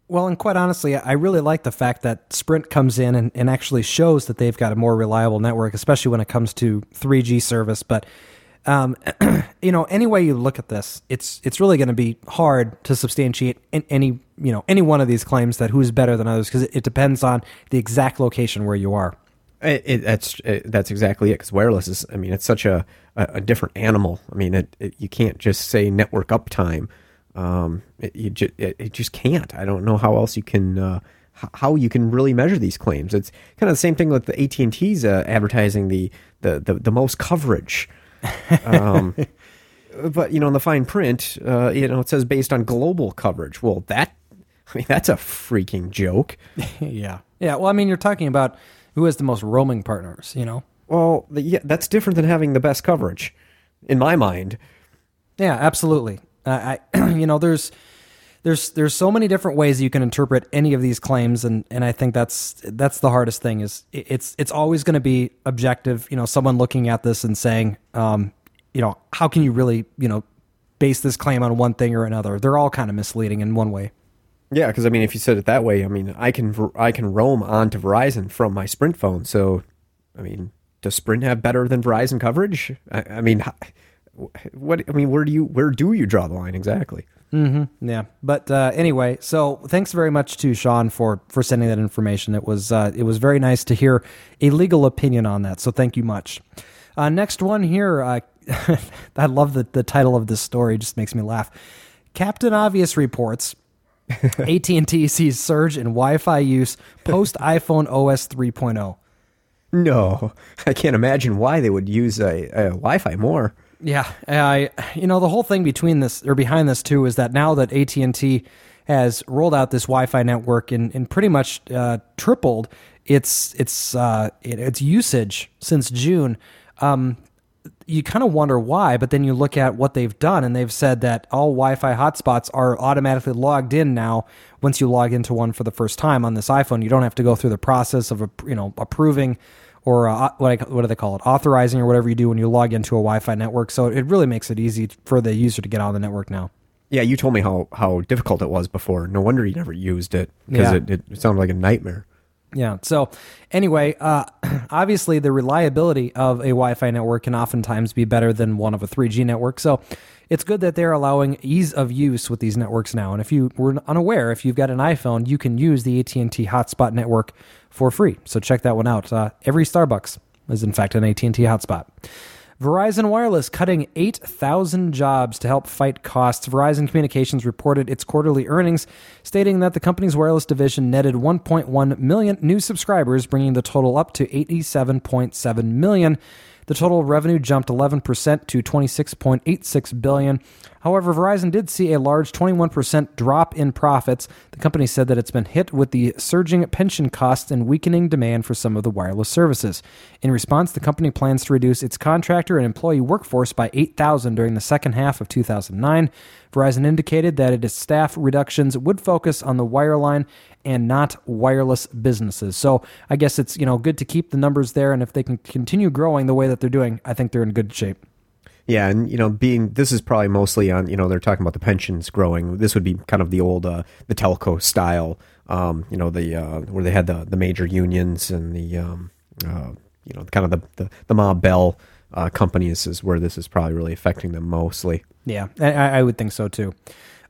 Speaker 1: Well, and quite honestly, I really like the fact that Sprint comes in and, and actually shows that they've got a more reliable network, especially when it comes to 3G service. But um, you know, any way you look at this, it's it's really going to be hard to substantiate any you know any one of these claims that who's better than others because it, it, depends on the exact location where you are.
Speaker 2: It, it, that's that's exactly it. Because wireless is, I mean, it's such a, a, a different animal. I mean, you can't just say network uptime um, it, you ju- it, it, just can't. I don't know how else you can uh, how you can really measure these claims. It's kind of the same thing with the AT and T's uh, advertising the, the, the the most coverage. Um, but you know, in the fine print, uh, you know, it says based on global coverage. Well, that I mean, that's a freaking joke.
Speaker 1: yeah, yeah. Well, I mean, you're talking about who has the most roaming partners. You know.
Speaker 2: Well, yeah, that's different than having the best coverage, in my mind.
Speaker 1: Yeah, absolutely. Uh, I, you know, there's there's there's so many different ways you can interpret any of these claims, and and I think that's that's the hardest thing is it's it's always going to be objective. You know, someone looking at this and saying, um, you know, how can you really you know base this claim on one thing or another? They're all kind of misleading in one way.
Speaker 2: Yeah, because I mean, if you said it that way, I mean, I can I can roam onto Verizon from my Sprint phone. So, I mean, does Sprint have better than Verizon coverage? I, I mean, what I mean, where do you where do you draw the line exactly?
Speaker 1: Mm-hmm. Yeah, but uh, anyway, so thanks very much to Sean for for sending that information. It was uh, it was very nice to hear a legal opinion on that. So thank you much. Uh, next one here, uh, I love the the title of this story. It Just makes me laugh. Captain Obvious reports AT and T sees surge in Wi-Fi use post iPhone OS 3.0.
Speaker 2: No, I can't imagine why they would use a, a Wi-Fi more.
Speaker 1: Yeah, I you know the whole thing between this or behind this too is that now that AT and T has rolled out this Wi-Fi network and, and pretty much uh, tripled its its uh, its usage since June. Um, you kind of wonder why, but then you look at what they've done, and they've said that all Wi-Fi hotspots are automatically logged in now. Once you log into one for the first time on this iPhone, you don't have to go through the process of you know approving or uh, what I, what do they call it, authorizing or whatever you do when you log into a Wi-Fi network. So it really makes it easy for the user to get on the network now.
Speaker 2: Yeah, you told me how, how difficult it was before. No wonder you never used it because
Speaker 1: Yeah.
Speaker 2: it, it sounded like a nightmare.
Speaker 1: Yeah. So anyway, uh, obviously the reliability of a Wi-Fi network can oftentimes be better than one of a 3G network. So it's good that they're allowing ease of use with these networks now. And if you were unaware, if you've got an iPhone, you can use the AT&T hotspot network for free. So check that one out. Uh, every Starbucks is in fact an AT&T hotspot. Verizon Wireless cutting 8,000 jobs to help fight costs. Verizon Communications reported its quarterly earnings, stating that the company's wireless division netted 1.1 million new subscribers, bringing the total up to 87.7 million. The total revenue jumped 11% to 26.86 billion. However, Verizon did see a large 21% drop in profits. The company said that it's been hit with the surging pension costs and weakening demand for some of the wireless services. In response, the company plans to reduce its contractor and employee workforce by 8,000 during the second half of 2009. Verizon indicated that its staff reductions would focus on the wireline and not wireless businesses. So I guess it's you know good to keep the numbers there, and if they can continue growing the way that they're doing, I think they're in good shape.
Speaker 2: Yeah, and you know, being this is probably mostly on you know they're talking about the pensions growing. This would be kind of the old uh, the telco style, um, you know, the uh, where they had the the major unions and the um, uh, you know kind of the the, the Ma Bell uh, companies is where this is probably really affecting them mostly.
Speaker 1: Yeah, I, I would think so too.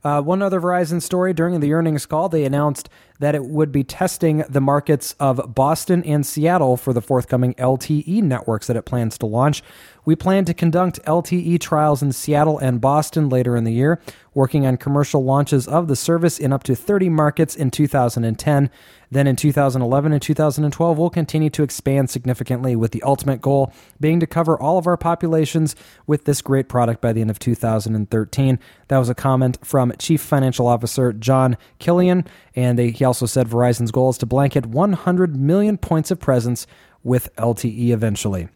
Speaker 1: Uh, one other Verizon story during the earnings call, they announced that it would be testing the markets of Boston and Seattle for the forthcoming LTE networks that it plans to launch. We plan to conduct LTE trials in Seattle and Boston later in the year, working on commercial launches of the service in up to 30 markets in 2010. Then in 2011 and 2012, we'll continue to expand significantly with the ultimate goal being to cover all of our populations with this great product by the end of 2013. That was a comment from Chief Financial Officer John Killian, and they, he also said Verizon's goal is to blanket 100 million points of presence with LTE eventually.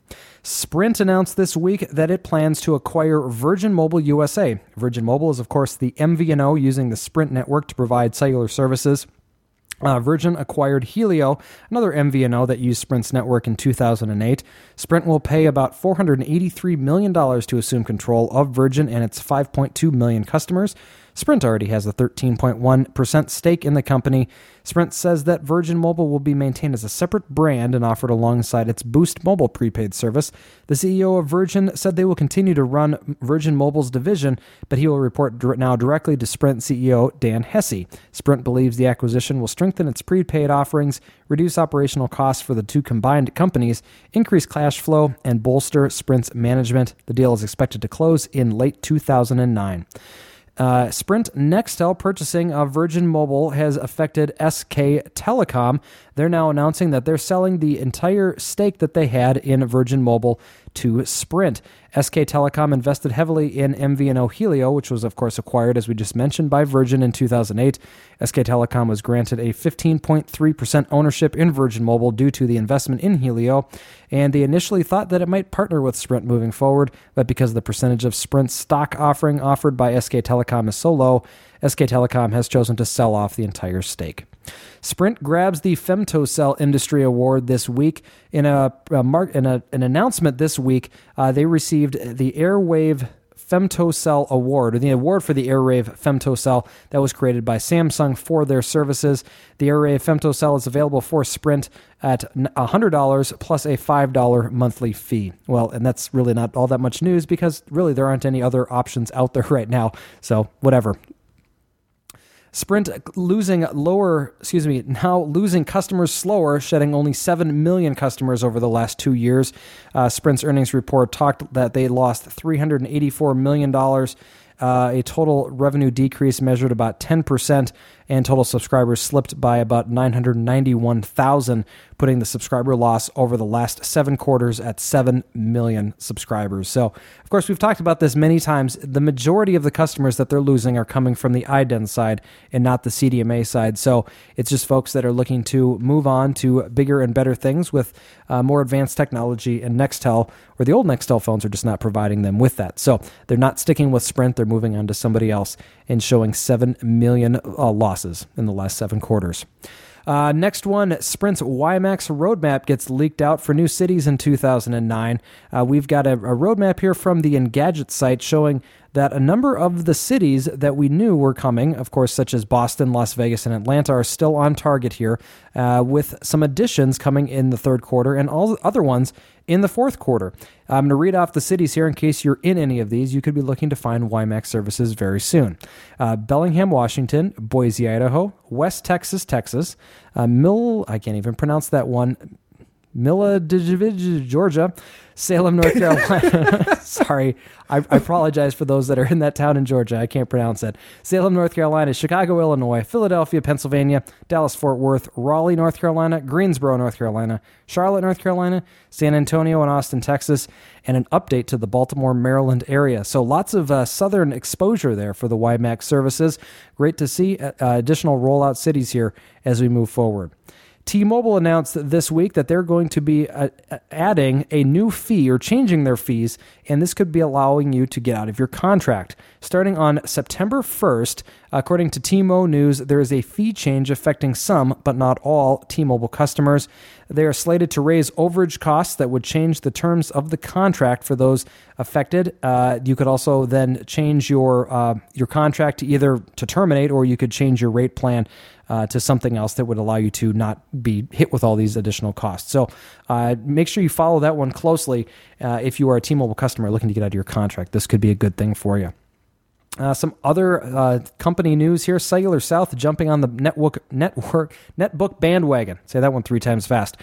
Speaker 1: Sprint announced this week that it plans to acquire Virgin Mobile USA. Virgin Mobile is, of course, the MVNO using the Sprint network to provide cellular services. Uh, Virgin acquired Helio, another MVNO that used Sprint's network in 2008. Sprint will pay about $483 million to assume control of Virgin and its 5.2 million customers. Sprint already has a 13.1% stake in the company. Sprint says that Virgin Mobile will be maintained as a separate brand and offered alongside its Boost Mobile prepaid service. The CEO of Virgin said they will continue to run Virgin Mobile's division, but he will report now directly to Sprint CEO Dan Hesse. Sprint believes the acquisition will strengthen its prepaid offerings, reduce operational costs for the two combined companies, increase cash flow, and bolster Sprint's management. The deal is expected to close in late 2009. Uh, Sprint Nextel purchasing of Virgin Mobile has affected SK Telecom. They're now announcing that they're selling the entire stake that they had in Virgin Mobile to Sprint. SK Telecom invested heavily in MVNO Helio, which was, of course, acquired, as we just mentioned, by Virgin in 2008. SK Telecom was granted a 15.3% ownership in Virgin Mobile due to the investment in Helio, and they initially thought that it might partner with Sprint moving forward, but because the percentage of Sprint's stock offering offered by SK Telecom is so low, SK Telecom has chosen to sell off the entire stake. Sprint grabs the Femtocell Industry Award this week. In a, a mar- in a, an announcement this week, uh, they received the Airwave Femtocell Award, or the award for the Airwave Femtocell that was created by Samsung for their services. The Airwave Femtocell is available for Sprint at $100 plus a $5 monthly fee. Well, and that's really not all that much news because really there aren't any other options out there right now. So, whatever. Sprint losing lower, excuse me, now losing customers slower, shedding only 7 million customers over the last two years. Uh, Sprint's earnings report talked that they lost $384 million uh, a total revenue decrease measured about 10%, and total subscribers slipped by about 991,000, putting the subscriber loss over the last seven quarters at 7 million subscribers. So, of course, we've talked about this many times. The majority of the customers that they're losing are coming from the iDen side and not the CDMA side. So, it's just folks that are looking to move on to bigger and better things with uh, more advanced technology, and Nextel or the old Nextel phones are just not providing them with that. So, they're not sticking with Sprint, they're moving on to somebody else and showing 7 million uh, losses in the last seven quarters. Uh, next one, Sprint's WiMAX roadmap gets leaked out for new cities in 2009. Uh, we've got a, a, roadmap here from the Engadget site showing that a number of the cities that we knew were coming, of course, such as Boston, Las Vegas, and Atlanta, are still on target here, uh, with some additions coming in the third quarter and all the other ones in the fourth quarter. I'm going to read off the cities here in case you're in any of these. You could be looking to find WiMAX services very soon. Uh, Bellingham, Washington, Boise, Idaho, West Texas, Texas, uh, Mill, I can't even pronounce that one, Milla, Georgia, Salem, North Carolina. Sorry, I, I, apologize for those that are in that town in Georgia. I can't pronounce it. Salem, North Carolina, Chicago, Illinois, Philadelphia, Pennsylvania, Dallas, Fort Worth, Raleigh, North Carolina, Greensboro, North Carolina, Charlotte, North Carolina, San Antonio, and Austin, Texas, and an update to the Baltimore, Maryland area. So lots of uh, southern exposure there for the WiMAX services. Great to see uh, additional rollout cities here as we move forward. T Mobile announced this week that they're going to be uh, adding a new fee or changing their fees, and this could be allowing you to get out of your contract. Starting on September 1st, according to TmoNews, there is a fee change affecting some, but not all, T Mobile customers. They are slated to raise overage costs that would change the terms of the contract for those affected. Uh, you could also then change your uh, your contract to either to terminate, or you could change your rate plan uh, to something else that would allow you to not be hit with all these additional costs. So uh, make sure you follow that one closely. Uh, if you are a T-Mobile customer looking to get out of your contract, this could be a good thing for you. Uh, some other uh, company news here: Cellular South jumping on the network network netbook bandwagon. Say that one three times fast.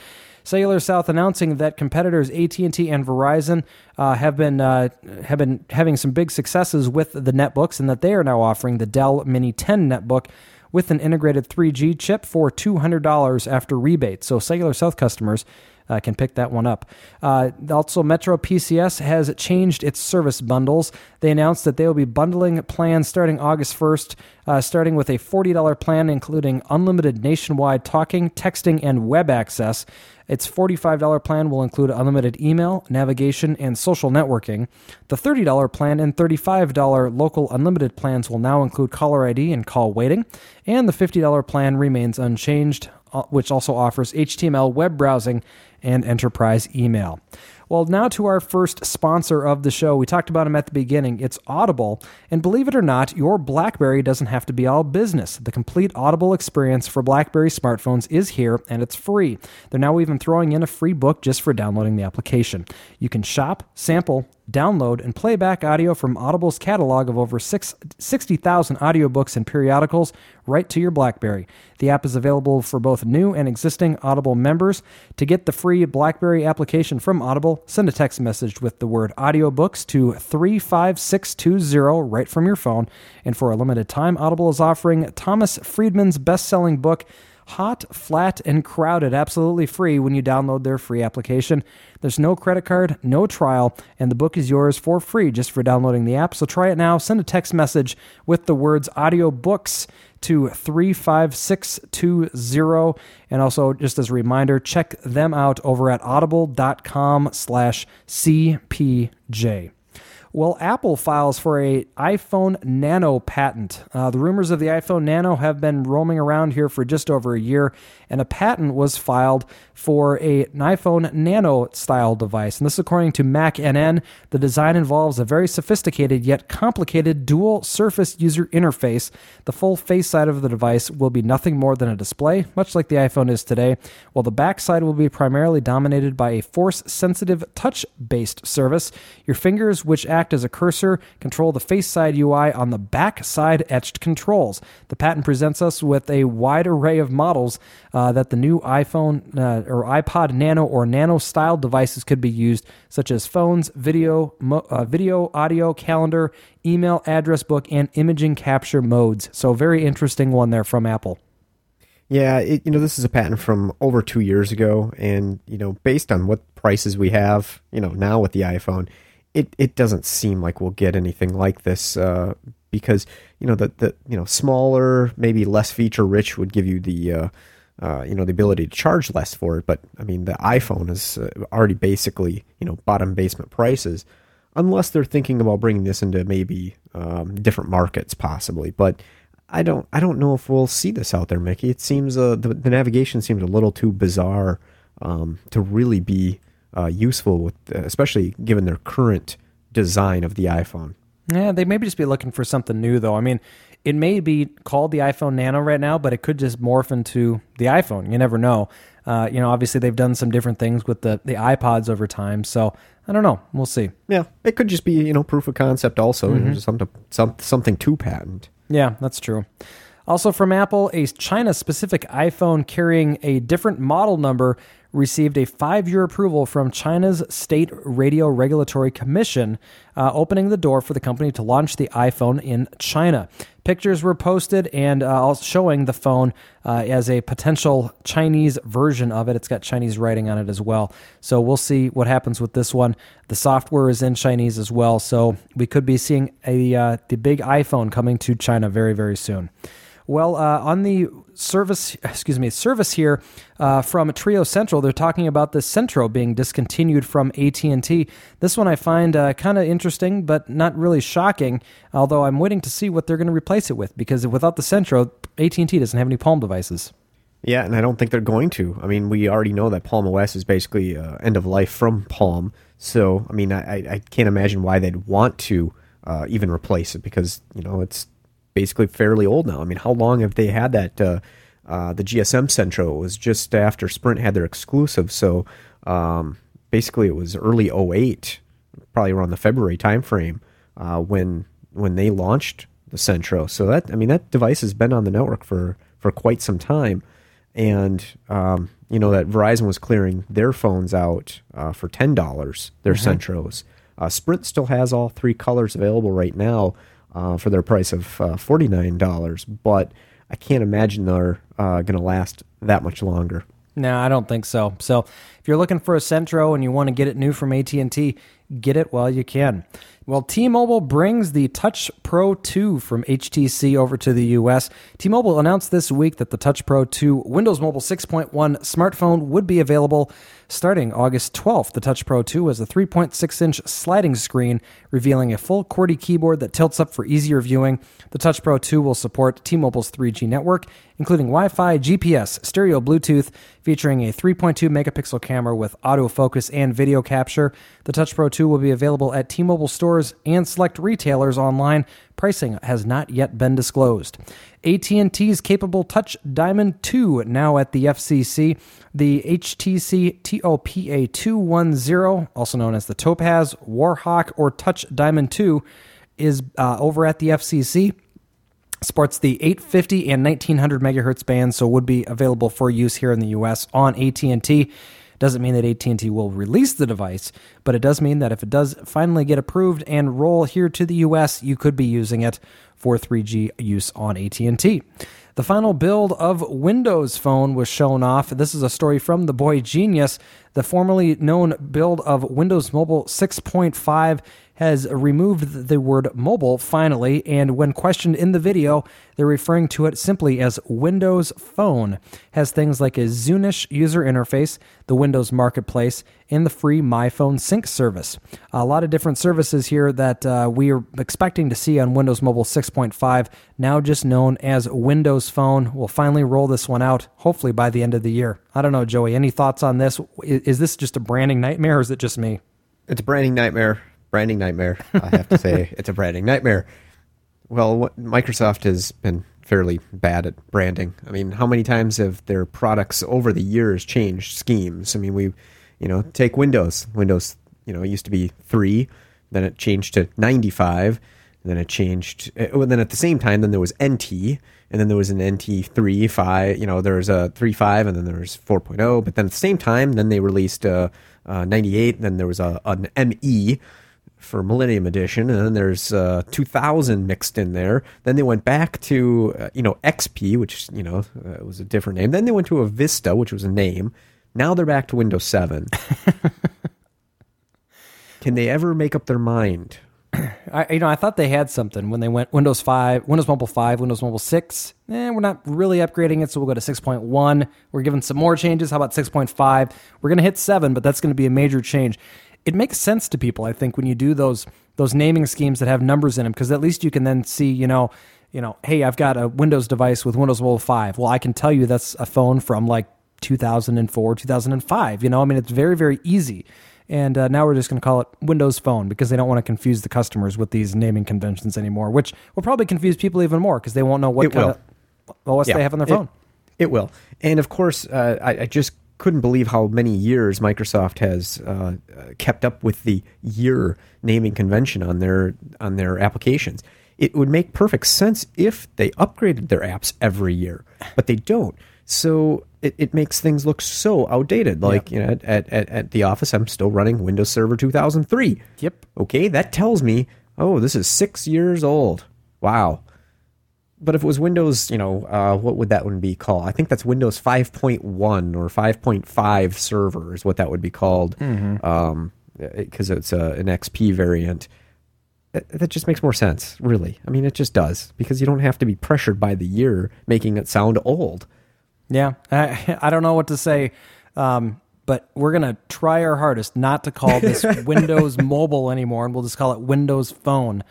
Speaker 1: Cellular South announcing that competitors AT&T and Verizon uh, have been uh, have been having some big successes with the netbooks, and that they are now offering the Dell Mini 10 netbook with an integrated 3G chip for $200 after rebate. So Cellular South customers uh, can pick that one up. Uh, also, Metro PCS has changed its service bundles. They announced that they will be bundling plans starting August 1st, uh, starting with a $40 plan including unlimited nationwide talking, texting, and web access. Its $45 plan will include unlimited email, navigation, and social networking. The $30 plan and $35 local unlimited plans will now include caller ID and call waiting. And the $50 plan remains unchanged, uh, which also offers HTML web browsing and enterprise email. Well, now to our first sponsor of the show. We talked about him at the beginning. It's Audible. And believe it or not, your Blackberry doesn't have to be all business. The complete Audible experience for Blackberry smartphones is here and it's free. They're now even throwing in a free book just for downloading the application. You can shop, sample, download, and play back audio from Audible's catalog of over 60,000 audiobooks and periodicals right to your Blackberry. The app is available for both new and existing Audible members. To get the free Blackberry application from Audible, send a text message with the word audiobooks to 35620 right from your phone. And for a limited time, Audible is offering Thomas Friedman's best selling book, hot, flat, and crowded absolutely free when you download their free application. There's no credit card, no trial, and the book is yours for free just for downloading the app. So try it now. Send a text message with the words audiobooks to 35620 and also just as a reminder check them out over at audible.com slash cpj well, Apple files for a iPhone Nano patent. Uh, the rumors of the iPhone Nano have been roaming around here for just over a year, and a patent was filed for a, an iPhone Nano style device. And this, according to MacNN, the design involves a very sophisticated yet complicated dual surface user interface. The full face side of the device will be nothing more than a display, much like the iPhone is today, while the back side will be primarily dominated by a force sensitive touch based service. Your fingers, which act as a cursor, control the face side UI on the back side etched controls. The patent presents us with a wide array of models uh, that the new iPhone uh, or iPod Nano or Nano style devices could be used, such as phones, video, mo- uh, video, audio, calendar, email, address book, and imaging capture modes. So, very interesting one there from Apple.
Speaker 2: Yeah, it, you know, this is a patent from over two years ago, and you know, based on what prices we have, you know, now with the iPhone, it, it doesn't seem like we'll get anything like this uh, because you know the the you know smaller, maybe less feature rich would give you the uh, uh, you know the ability to charge less for it. But I mean, the iPhone is uh, already basically you know bottom basement prices, unless they're thinking about bringing this into maybe um, different markets possibly, but. I don't I don't know if we'll see this out there, Mickey. It seems uh, the, the navigation seems a little too bizarre um, to really be uh, useful with, uh, especially given their current design of the iPhone.
Speaker 1: Yeah, they maybe just be looking for something new, though. I mean, it may be called the iPhone Nano right now, but it could just morph into the iPhone. You never know. Uh, you know, obviously they've done some different things with the the iPods over time, so I don't know. We'll see.
Speaker 2: Yeah, it could just be you know proof of concept also, mm-hmm. something some, something to patent.
Speaker 1: Yeah, that's true. Also from Apple, a China specific iPhone carrying a different model number received a five year approval from China's State Radio Regulatory Commission, uh, opening the door for the company to launch the iPhone in China. Pictures were posted and uh, showing the phone uh, as a potential Chinese version of it. It's got Chinese writing on it as well. So we'll see what happens with this one. The software is in Chinese as well. So we could be seeing a uh, the big iPhone coming to China very, very soon. Well, uh, on the service, excuse me, service here uh, from TreoCentral, they're talking about the Centro being discontinued from AT and T. This one I find uh, kind of interesting, but not really shocking. Although I'm waiting to see what they're going to replace it with, because without the Centro, AT and T doesn't have any Palm devices.
Speaker 2: Yeah, and I don't think they're going to. I mean, we already know that Palm OS is basically uh, end of life from Palm. So, I mean, I, I can't imagine why they'd want to uh, even replace it because you know it's basically fairly old now. I mean, how long have they had that? Uh, uh, the GSM Centro was just after Sprint had their exclusive, so um, basically it was early 08, probably around the February timeframe uh, when when they launched the Centro. So that I mean that device has been on the network for for quite some time, and um, you know that Verizon was clearing their phones out uh, for ten dollars, their mm-hmm. Centros. Uh, Sprint still has all three colors available right now uh, for their price of uh, $49, but I can't imagine they're uh, going to last that much longer.
Speaker 1: No, I don't think so. So, if you're looking for a Centro and you want to get it new from AT&T, get it while you can. Well, T-Mobile brings the Touch Pro 2 from HTC over to the US. T-Mobile announced this week that the Touch Pro 2 Windows Mobile 6.1 smartphone would be available starting August 12th. The Touch Pro 2 has a 3.6-inch sliding screen revealing a full QWERTY keyboard that tilts up for easier viewing. The Touch Pro 2 will support T-Mobile's 3G network, including Wi-Fi, GPS, stereo Bluetooth, featuring a 3.2 megapixel camera with autofocus and video capture. The Touch Pro 2 will be available at T-Mobile stores stores and select retailers online. Pricing has not yet been disclosed. AT&T's capable Touch Diamond 2 now at the FCC. The HTC TOPA 210, also known as the Topaz, Warhawk, or Touch Diamond 2, is uh, over at the FCC sports the 850 and 1900 megahertz bands so would be available for use here in the US on AT&T doesn't mean that AT&T will release the device, but it does mean that if it does finally get approved and roll here to the US, you could be using it for 3G use on AT&T. The final build of Windows Phone was shown off. This is a story from the Boy Genius. The formerly known build of Windows Mobile 6.5 has removed the word mobile finally, and when questioned in the video, they're referring to it simply as Windows Phone. Has things like a Zune-ish user interface, the Windows Marketplace, and the free MyPhone Sync service. A lot of different services here that uh, we are expecting to see on Windows Mobile 6.5, now just known as Windows Phone. We'll finally roll this one out, hopefully by the end of the year. I don't know, Joey. Any thoughts on this? Is this just a branding nightmare, or is it just me?
Speaker 2: It's a branding nightmare branding nightmare. I have to say, it's a branding nightmare. Well, Microsoft has been fairly bad at branding. I mean, how many times have their products over the years changed schemes? I mean, we, you know, take Windows. Windows, you know, it used to be three, then it changed to 95, and then it changed. Uh, then at the same time, then there was NT, and then there was an NT 3, 5, you know, there was a 3, 5, and then there was 4.0. But then at the same time, then they released uh, uh, 98, and then there was a, an ME for Millennium Edition, and then there's uh, 2000 mixed in there. Then they went back to uh, you know XP, which you know uh, was a different name. Then they went to a Vista, which was a name. Now they're back to Windows 7. Can they ever make up their mind?
Speaker 1: I, you know, I thought they had something when they went Windows 5, Windows Mobile 5, Windows Mobile 6. Eh, we're not really upgrading it, so we'll go to 6.1. We're giving some more changes. How about 6.5? We're going to hit 7, but that's going to be a major change it makes sense to people. I think when you do those those naming schemes that have numbers in them, because at least you can then see, you know, you know, hey, I've got a Windows device with Windows Mobile Five. Well, I can tell you that's a phone from like 2004, 2005. You know, I mean, it's very very easy. And uh, now we're just going to call it Windows Phone because they don't want to confuse the customers with these naming conventions anymore, which will probably confuse people even more because they won't know what
Speaker 2: it
Speaker 1: kind
Speaker 2: will.
Speaker 1: of OS yeah, they have on their phone.
Speaker 2: It, it will. And of course, uh, I, I, just couldn't believe how many years Microsoft has uh, kept up with the year naming convention on their on their applications. It would make perfect sense if they upgraded their apps every year, but they don't. So it, it makes things look so outdated. Like yep. you know, at, at, at the office, I'm still running Windows Server 2003.
Speaker 1: Yep.
Speaker 2: Okay, that tells me, oh, this is six years old. Wow but if it was Windows, you know, uh, what would that one be called? I think that's Windows 5.1 or 5.5 server is what that would be called, because mm-hmm. um, it, it's a, an XP variant. That, that just makes more sense, really. I mean, it just does because you don't have to be pressured by the year making it sound old.
Speaker 1: Yeah, I, I don't know what to say. Um, but we're going to try our hardest not to call this Windows Mobile anymore, and we'll just call it Windows Phone.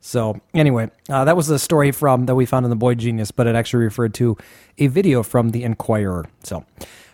Speaker 1: So anyway, uh, that was the story from that we found in the Boy Genius, but it actually referred to a video from the Inquirer. So.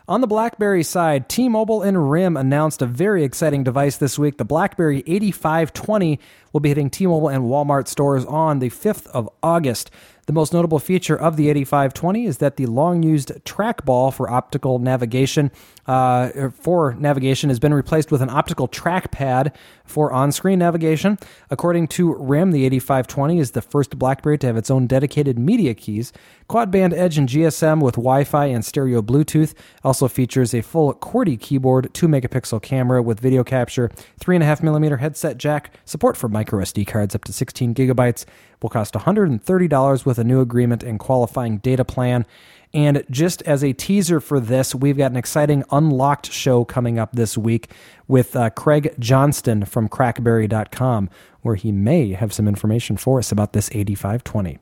Speaker 1: On the BlackBerry side, T-Mobile and RIM announced a very exciting device this week. The BlackBerry 8520 will be hitting T-Mobile and Walmart stores on the 5th of August. The most notable feature of the 8520 is that the long used trackball for optical navigation uh, for navigation has been replaced with an optical trackpad for on screen navigation. According to RIM, the 8520 is the first Blackberry to have its own dedicated media keys. Quad band Edge and GSM with Wi Fi and stereo Bluetooth also features a full QWERTY keyboard, 2 megapixel camera with video capture, 3.5 millimeter headset jack, support for micro SD cards up to 16 gigabytes, will cost $130 with a new agreement and qualifying data plan. And just as a teaser for this, we've got an exciting Unlocked show coming up this week with uh, Craig Johnston from crackberry.com, where he may have some information for us about this 8520.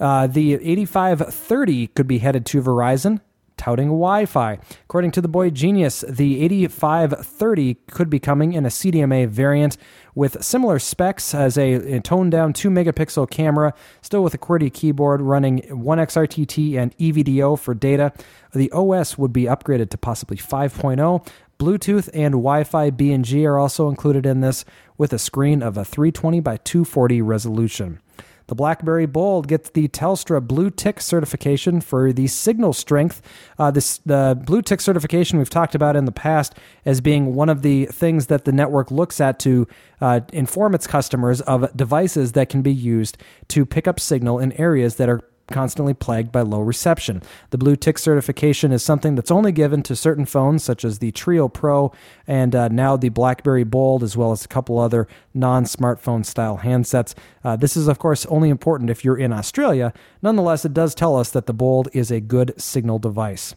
Speaker 1: Uh, the 8530 could be headed to Verizon touting Wi Fi. According to the Boy Genius, the 8530 could be coming in a CDMA variant with similar specs as a, a toned down 2 megapixel camera, still with a QWERTY keyboard running 1xRTT and EVDO for data. The OS would be upgraded to possibly 5.0. Bluetooth and Wi-Fi B and G are also included in this with a screen of a 320 by 240 resolution. The BlackBerry Bold gets the Telstra Blue Tick certification for the signal strength. Uh, this the Blue Tick certification we've talked about in the past as being one of the things that the network looks at to uh, inform its customers of devices that can be used to pick up signal in areas that are constantly plagued by low reception. The blue tick certification is something that's only given to certain phones, such as the Treo Pro and uh, now the BlackBerry Bold, as well as a couple other non smartphone style handsets. Uh, this is, of course, only important if you're in Australia. Nonetheless, it does tell us that the Bold is a good signal device.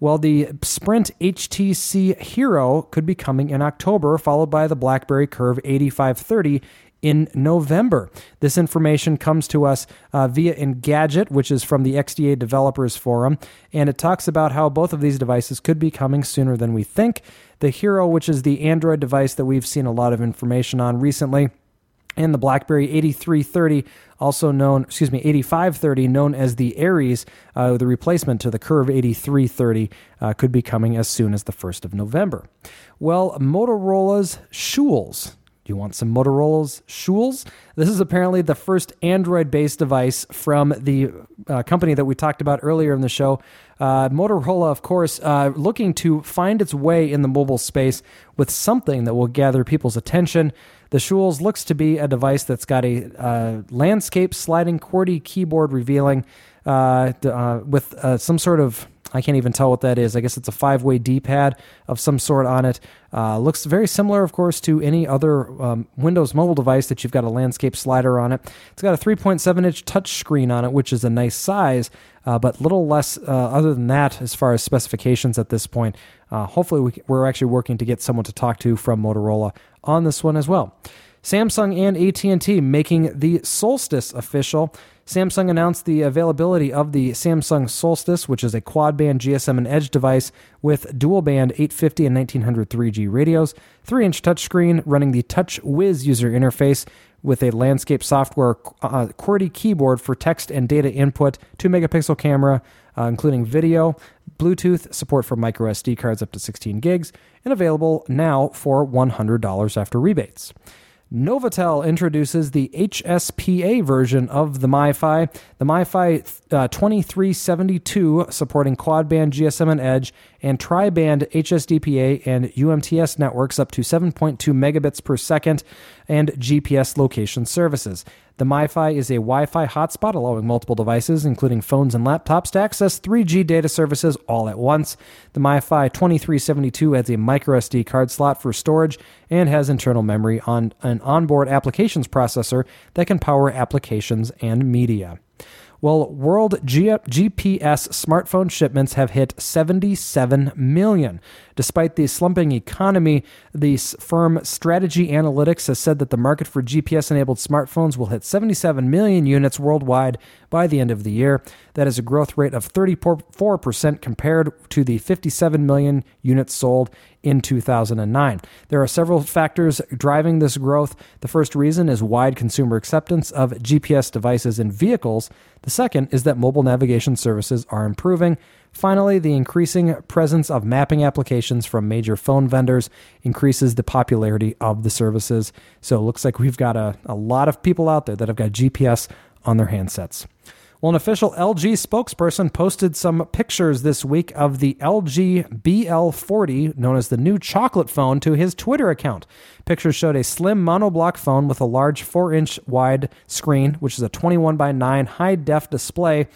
Speaker 1: Well, the Sprint HTC Hero could be coming in October, followed by the BlackBerry Curve 8530 in November. This information comes to us uh, via Engadget, which is from the XDA Developers Forum, and it talks about how both of these devices could be coming sooner than we think. The Hero, which is the Android device that we've seen a lot of information on recently, and the BlackBerry 8330, also known, excuse me, 8530, known as the Aries, uh, the replacement to the Curve 8330, uh, could be coming as soon as the 1st of November. Well, Motorola's Sholes Do you want some Motorola's Sholes? This is apparently the first Android based device from the uh, company that we talked about earlier in the show. Uh, Motorola, of course, uh, looking to find its way in the mobile space with something that will gather people's attention. The Sholes looks to be a device that's got a uh, landscape sliding QWERTY keyboard revealing uh, uh, with some sort of I can't even tell what that is. I guess it's a five way D pad of some sort on it. Uh, looks very similar, of course, to any other um, Windows mobile device that you've got a landscape slider on it. It's got a 3.7 inch touchscreen on it, which is a nice size, uh, but little less uh, other than that as far as specifications at this point. Uh, hopefully, we, we're actually working to get someone to talk to from Motorola on this one as well. Samsung and AT&T making the Solstice official. Samsung announced the availability of the Samsung Solstice, which is a quad band GSM and Edge device with dual band 850 and 1900 3G radios, 3 inch touchscreen running the TouchWiz user interface with a landscape software uh, QWERTY keyboard for text and data input, 2 megapixel camera, uh, including video, Bluetooth, support for micro SD cards up to 16 gigs, and available now for $100 after rebates. Novatel introduces the HSPA version of the MiFi, the MiFi uh, 2372, supporting quad band GSM and Edge, and tri band HSDPA and UMTS networks up to 7.2 megabits per second, and GPS location services. The MiFi is a Wi Fi hotspot allowing multiple devices, including phones and laptops, to access 3G data services all at once. The MiFi 2372 adds a microSD card slot for storage and has internal memory on an onboard applications processor that can power applications and media. Well, world G- GPS smartphone shipments have hit 77 million. Despite the slumping economy, the firm Strategy Analytics has said that the market for GPS enabled smartphones will hit 77 million units worldwide by the end of the year. That is a growth rate of 34% compared to the 57 million units sold in 2009. There are several factors driving this growth. The first reason is wide consumer acceptance of GPS devices in vehicles. The second is that mobile navigation services are improving. Finally, the increasing presence of mapping applications from major phone vendors increases the popularity of the services. So it looks like we've got a, a lot of people out there that have got GPS on their handsets. Well, an official LG spokesperson posted some pictures this week of the LG BL40, known as the new chocolate phone, to his Twitter account. Pictures showed a slim monoblock phone with a large 4 inch wide screen, which is a 21 by 9 high def display.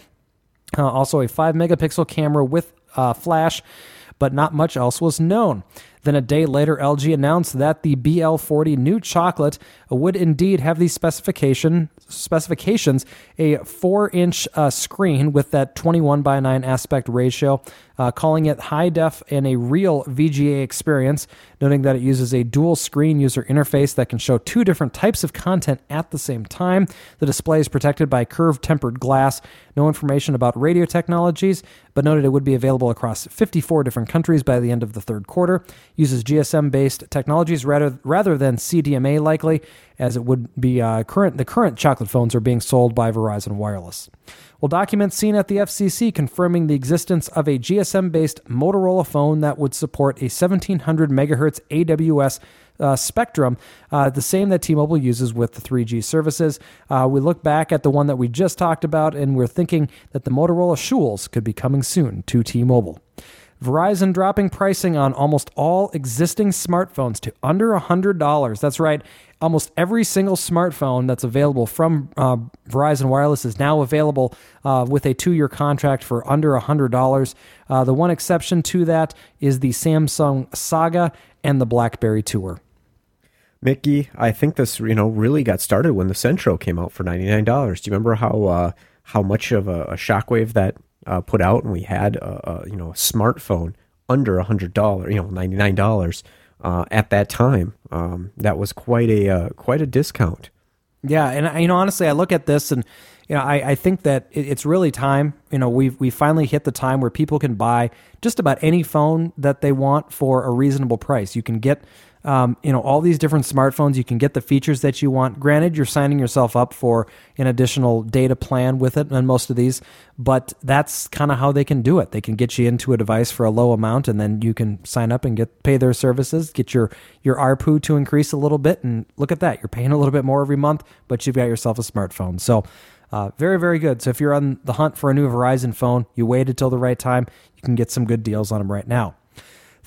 Speaker 1: Uh, also, a 5 megapixel camera with uh, flash, but not much else was known. Then a day later, LG announced that the BL40 new chocolate would indeed have these specification specifications: a four-inch uh, screen with that 21 by 9 aspect ratio, uh, calling it high def and a real VGA experience. Noting that it uses a dual screen user interface that can show two different types of content at the same time. The display is protected by curved tempered glass. No information about radio technologies, but noted it would be available across 54 different countries by the end of the third quarter uses GSM based technologies rather rather than CDMA likely, as it would be uh, current. The current chocolate phones are being sold by Verizon Wireless. Well, documents seen at the FCC confirming the existence of a GSM based Motorola phone that would support a 1700 megahertz AWS uh, spectrum, uh, the same that T Mobile uses with the 3G services. Uh, we look back at the one that we just talked about, and we're thinking that the Motorola Sholes could be coming soon to T Mobile. Verizon dropping pricing on almost all existing smartphones to under $100. That's right. Almost every single smartphone that's available from uh, Verizon Wireless is now available uh, with a two year contract for under $100. Uh, the one exception to that is the Samsung Saga and the Blackberry Tour.
Speaker 2: Mickey, I think this you know really got started when the Centro came out for ninety nine dollars. Do you remember how uh, how much of a, a shockwave that uh, put out, and we had a, a you know a smartphone under a hundred dollars, you know ninety nine dollars uh, at that time. Um, that was quite a uh, quite a discount.
Speaker 1: Yeah, and you know honestly, I look at this and you know I, I think that it's really time. You know we've we finally hit the time where people can buy just about any phone that they want for a reasonable price. You can get um, you know all these different smartphones. You can get the features that you want. Granted, you're signing yourself up for an additional data plan with it on most of these, but that's kind of how they can do it. They can get you into a device for a low amount, and then you can sign up and get pay their services, get your your ARPU to increase a little bit, and look at that, you're paying a little bit more every month, but you've got yourself a smartphone. So. Uh, very, very good. So if you're on the hunt for a new Verizon phone, you waited till the right time, you can get some good deals on them right now.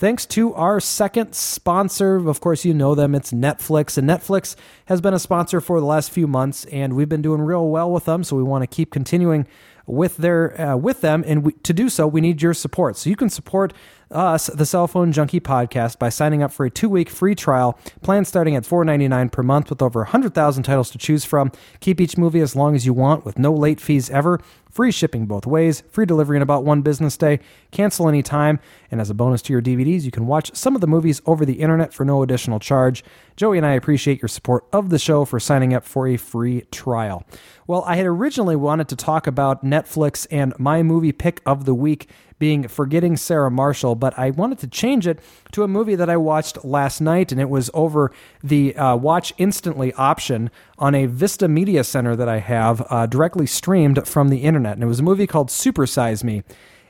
Speaker 1: Thanks to our second sponsor. Of course, you know them. It's Netflix. And Netflix has been a sponsor for the last few months, and we've been doing real well with them. So we want to keep continuing with their uh, with them, and we, to do so, we need your support. So you can support us, the Cell Phone Junkie podcast, by signing up for a two week free trial. Plan starting at $4.99 per month with over 100,000 titles to choose from. Keep each movie as long as you want with no late fees ever. Free shipping both ways, free delivery in about one business day, cancel anytime, and as a bonus to your DVDs, you can watch some of the movies over the internet for no additional charge. Joey and I appreciate your support of the show for signing up for a free trial. Well, I had originally wanted to talk about Netflix and my movie pick of the week being Forgetting Sarah Marshall, but I wanted to change it to a movie that I watched last night, and it was over the uh, Watch Instantly option on a Vista Media Center that I have uh, directly streamed from the internet. And it was a movie called Supersize Me.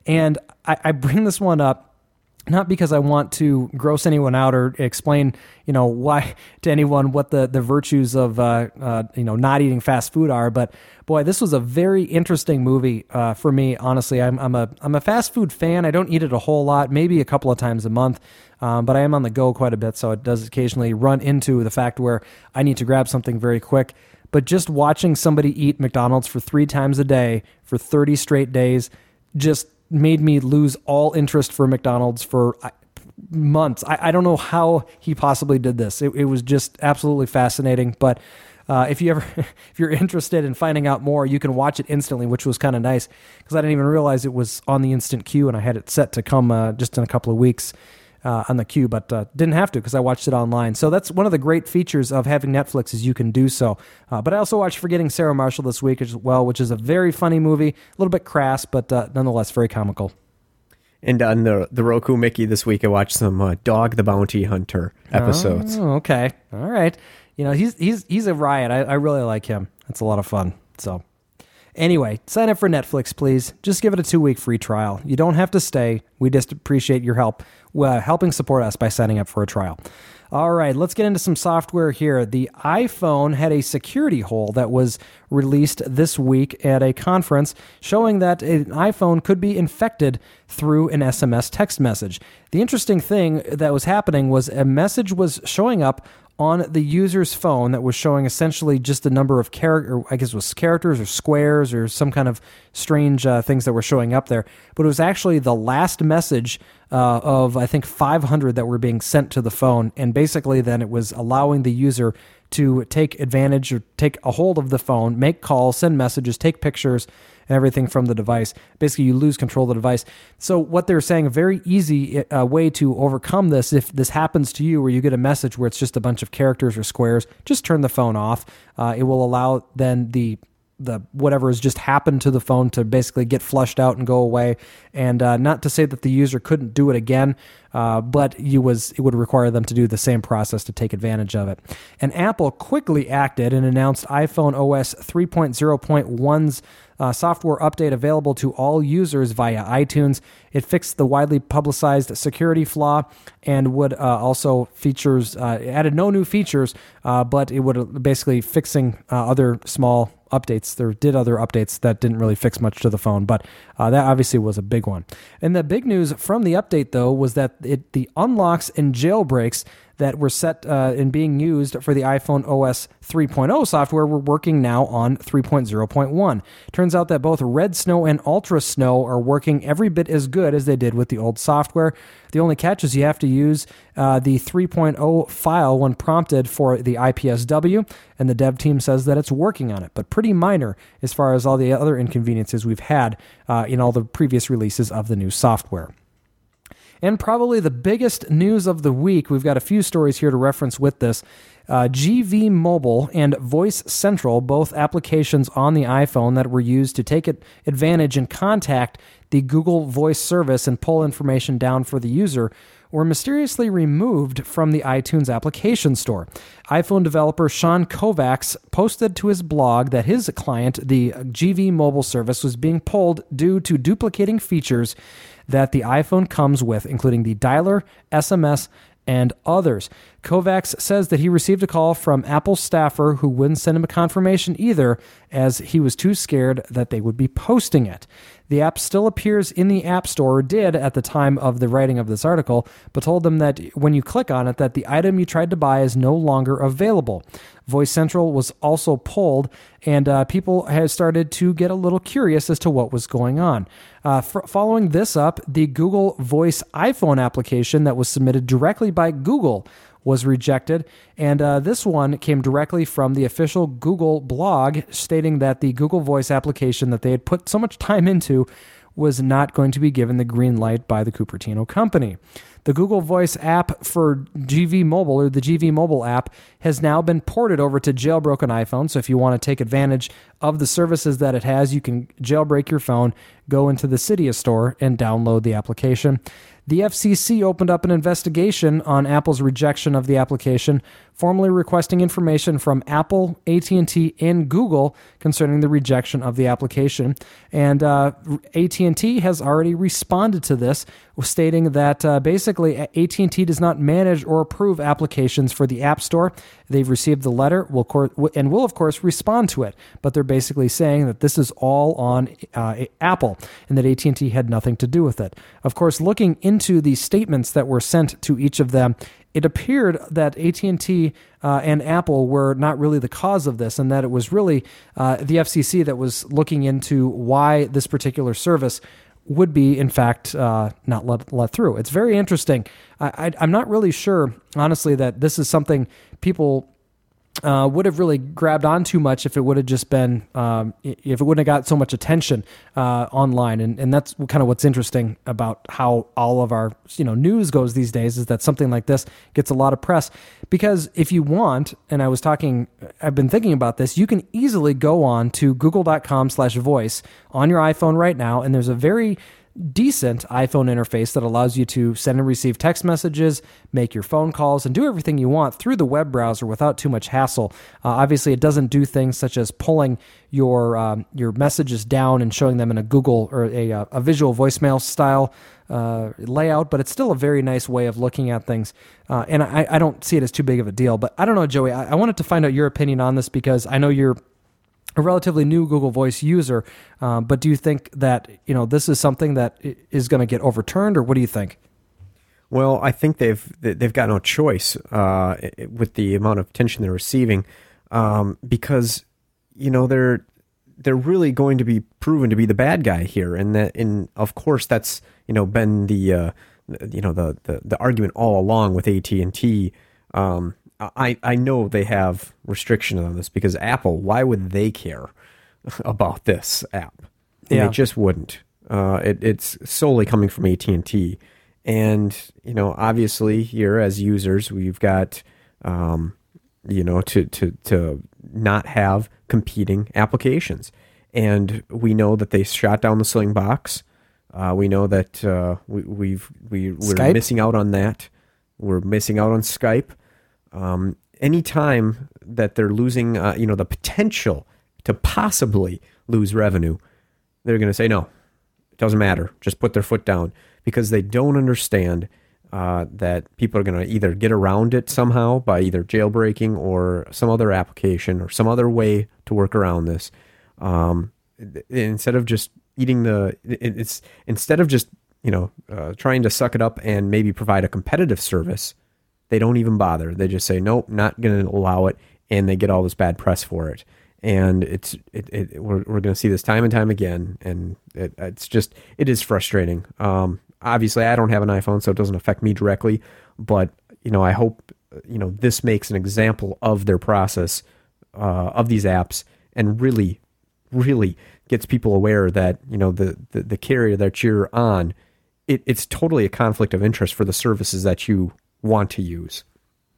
Speaker 1: And I, I bring this one up not because I want to gross anyone out or explain, you know, why to anyone what the the virtues of uh, uh, you know not eating fast food are, but boy, this was a very interesting movie uh, for me. Honestly, I'm I'm a I'm a fast food fan. I don't eat it a whole lot, maybe a couple of times a month, um, but I am on the go quite a bit, so it does occasionally run into the fact where I need to grab something very quick. But just watching somebody eat McDonald's for three times a day for 30 straight days just made me lose all interest for McDonald's for months. I, I don't know how he possibly did this. It, it was just absolutely fascinating. But uh, if you ever, if you're interested in finding out more, you can watch it instantly, which was kind of nice because I didn't even realize it was on the instant queue, and I had it set to come uh, just in a couple of weeks uh, on the queue, but uh, didn't have to because I watched it online. So that's one of the great features of having Netflix is you can do so. Uh, but I also watched Forgetting Sarah Marshall this week as well, which is a very funny movie, a little bit crass, but uh, nonetheless very comical.
Speaker 2: And on the the Roku Mickey this week, I watched some uh, Dog the Bounty Hunter episodes.
Speaker 1: Oh, okay, all right. You know he's he's he's a riot. I, I really like him. It's a lot of fun. So Anyway, sign up for Netflix, please. Just give it a two week free trial. You don't have to stay. We just appreciate your help, uh, helping support us by signing up for a trial. All right, let's get into some software here. The iPhone had a security hole that was released this week at a conference showing that an iPhone could be infected through an SMS text message. The interesting thing that was happening was a message was showing up on the user's phone that was showing essentially just a number of character, I guess was characters or squares or some kind of strange uh, things that were showing up there. But it was actually the last message uh, of I think 500 that were being sent to the phone, and basically then it was allowing the user to take advantage or take a hold of the phone, make calls, send messages, take pictures, and everything from the device. Basically, you lose control of the device. So, what they're saying, a very easy uh, way to overcome this, if this happens to you, where you get a message where it's just a bunch of characters or squares, just turn the phone off. Uh, it will allow then the the whatever has just happened to the phone to basically get flushed out and go away. And uh, not to say that the user couldn't do it again, uh, but you was it would require them to do the same process to take advantage of it. And Apple quickly acted and announced iPhone OS 3.0.1's uh, software update available to all users via iTunes. It fixed the widely publicized security flaw and would uh, also features uh, added no new features, uh, but it would basically fixing uh, other small updates. There did other updates that didn't really fix much to the phone, but uh, that obviously was a big one. And the big news from the update, though, was that it, the unlocks and jailbreaks that were set uh, and being used for the iPhone OS 3.0 software were working now on 3.0.1. Turns out that both Red Snow and Ultra Snow are working every bit as good as they did with the old software. The only catch is you have to use uh, the 3.0 file when prompted for the IPSW, and the dev team says that it's working on it, but pretty minor as far as all the other inconveniences we've had uh, in all the previous releases of the new software. And probably the biggest news of the week, we've got a few stories here to reference with this. Uh, GV Mobile and Voice Central, both applications on the iPhone that were used to take advantage and contact the Google Voice service and pull information down for the user, were mysteriously removed from the iTunes application store. iPhone developer Sean Kovacs posted to his blog that his client, the GV mobile service, was being pulled due to duplicating features that the iPhone comes with, including the dialer, SMS, and others. Kovacs says that he received a call from Apple staffer who wouldn't send him a confirmation either, as he was too scared that they would be posting it. The app still appears in the App Store, or did at the time of the writing of this article, but told them that when you click on it, that the item you tried to buy is no longer available. Voice Central was also pulled, and uh, people have started to get a little curious as to what was going on. Uh, f- following this up, the Google Voice iPhone application that was submitted directly by Google was rejected. And uh, this one came directly from the official Google blog stating that the Google Voice application that they had put so much time into was not going to be given the green light by the Cupertino company. The Google Voice app for GV Mobile or the GV Mobile app has now been ported over to jailbroken iPhone. So if you want to take advantage of the services that it has, you can jailbreak your phone, go into the Cydia store, and download the application. The FCC opened up an investigation on Apple's rejection of the application, formally requesting information from Apple, AT&T, and Google concerning the rejection of the application. And uh, AT&T has already responded to this, stating that uh, basically AT&T does not manage or approve applications for the App Store. They've received the letter, will cor- and will of course respond to it. But they're basically saying that this is all on uh, Apple, and that AT&T had nothing to do with it. Of course, looking into the statements that were sent to each of them, it appeared that AT&T uh, and Apple were not really the cause of this, and that it was really uh, the FCC that was looking into why this particular service would be, in fact, uh, not let, let through. It's very interesting. I, I'm not really sure, honestly, that this is something people uh, would have really grabbed on too much if it would have just been um, if it wouldn't have got so much attention uh, online. And, and that's kind of what's interesting about how all of our you know news goes these days is that something like this gets a lot of press. Because if you want and I was talking I've been thinking about this you can easily go on to google.com slash voice on your iPhone right now. And there's a very decent iPhone interface that allows you to send and receive text messages, make your phone calls, and do everything you want through the web browser without too much hassle. Uh, obviously, it doesn't do things such as pulling your um, your messages down and showing them in a Google or a, uh, a visual voicemail style uh, layout, but it's still a very nice way of looking at things. Uh, and I, I, don't see it as too big of a deal. But I don't know, Joey. I, I wanted to find out your opinion on this because I know you're a relatively new Google Voice user, um, but do you think that you know this is something that is going to get overturned, or what do you think?
Speaker 2: Well, I think they've they've got no choice uh, with the amount of attention they're receiving, um, because you know they're they're really going to be proven to be the bad guy here, and that and of course that's you know been the uh, you know the, the the argument all along with AT and T. Um, I, I know they have restrictions on this because Apple, why would they care about this app? Yeah. They just wouldn't. Uh, it, it's solely coming from AT and T, and you know, obviously, here as users, we've got, um, you know, to to to not have competing applications, and we know that they shot down the Slingbox. Uh, we know that uh, we, we've we we're Skype? missing out on that. We're missing out on Skype. Um, anytime that they're losing, uh, you know, the potential to possibly lose revenue, they're going to say, no, it doesn't matter. Just put their foot down because they don't understand uh, that people are going to either get around it somehow by either jailbreaking or some other application or some other way to work around this. Um, instead of just eating the, it's instead of just you know uh, trying to suck it up and maybe provide a competitive service they don't even bother. They just say, nope, not going to allow it. And they get all this bad press for it. And it's it, it we're, we're going to see this time and time again. And it, it's just, it is frustrating. Um, obviously, I don't have an iPhone, so it doesn't affect me directly. But, you know, I hope, you know, this makes an example of their process uh, of these apps and really, really gets people aware that, you know, the, the, the carrier that you're on, it, it's totally a conflict of interest for the services that you want to use.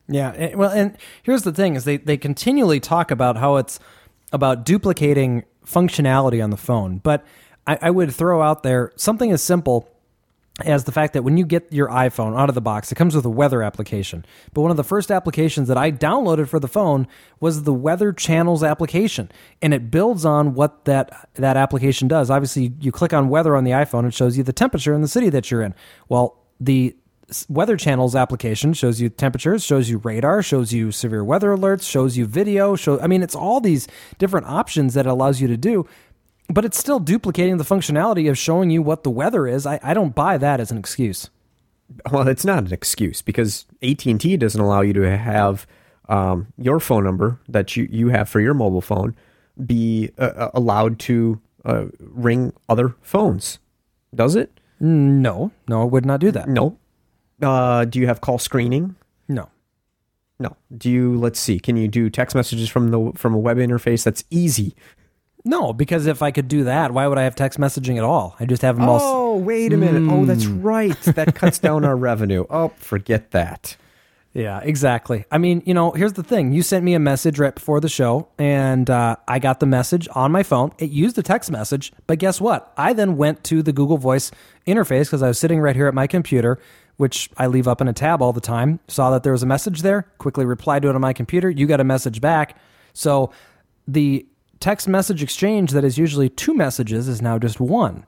Speaker 1: Yeah, well, and here's the thing: is they they continually talk about how it's about duplicating functionality on the phone, but I, I would throw out there something as simple as the fact that when you get your iPhone out of the box, it comes with a weather application. But one of the first applications that I downloaded for the phone was the Weather Channels application, and it builds on what that that application does. Obviously, you click on weather on the iPhone, it shows you the temperature in the city that you're in. Well, the Weather Channels application shows you temperatures, shows you radar, shows you severe weather alerts, shows you video. Show, I mean, it's all these different options that it allows you to do but it's still duplicating the functionality of showing you what the weather is. I, I don't buy that as an excuse.
Speaker 2: Well, it's not an excuse because AT and T doesn't allow you to have um, your phone number that you, you have for your mobile phone be uh, allowed to uh, ring other phones. Does it?
Speaker 1: No, no, it would not do that.
Speaker 2: No. Uh, do you have call screening?
Speaker 1: No.
Speaker 2: No. Do you? Let's see. Can you do text messages from the from a web interface that's easy?
Speaker 1: No, because if I could do that, why would I have text messaging at all? I just have them all.
Speaker 2: Oh, wait a minute. Oh, that's right. That cuts down our revenue. Oh, forget that.
Speaker 1: Yeah, exactly. I mean, you know, here's the thing. You sent me a message right before the show, and uh, I got the message on my phone. It used a text message, but guess what? I then went to the Google Voice interface because I was sitting right here at my computer, which I leave up in a tab all the time. Saw that there was a message there, quickly replied to it on my computer. You got a message back. So the text message exchange that is usually two messages is now just one.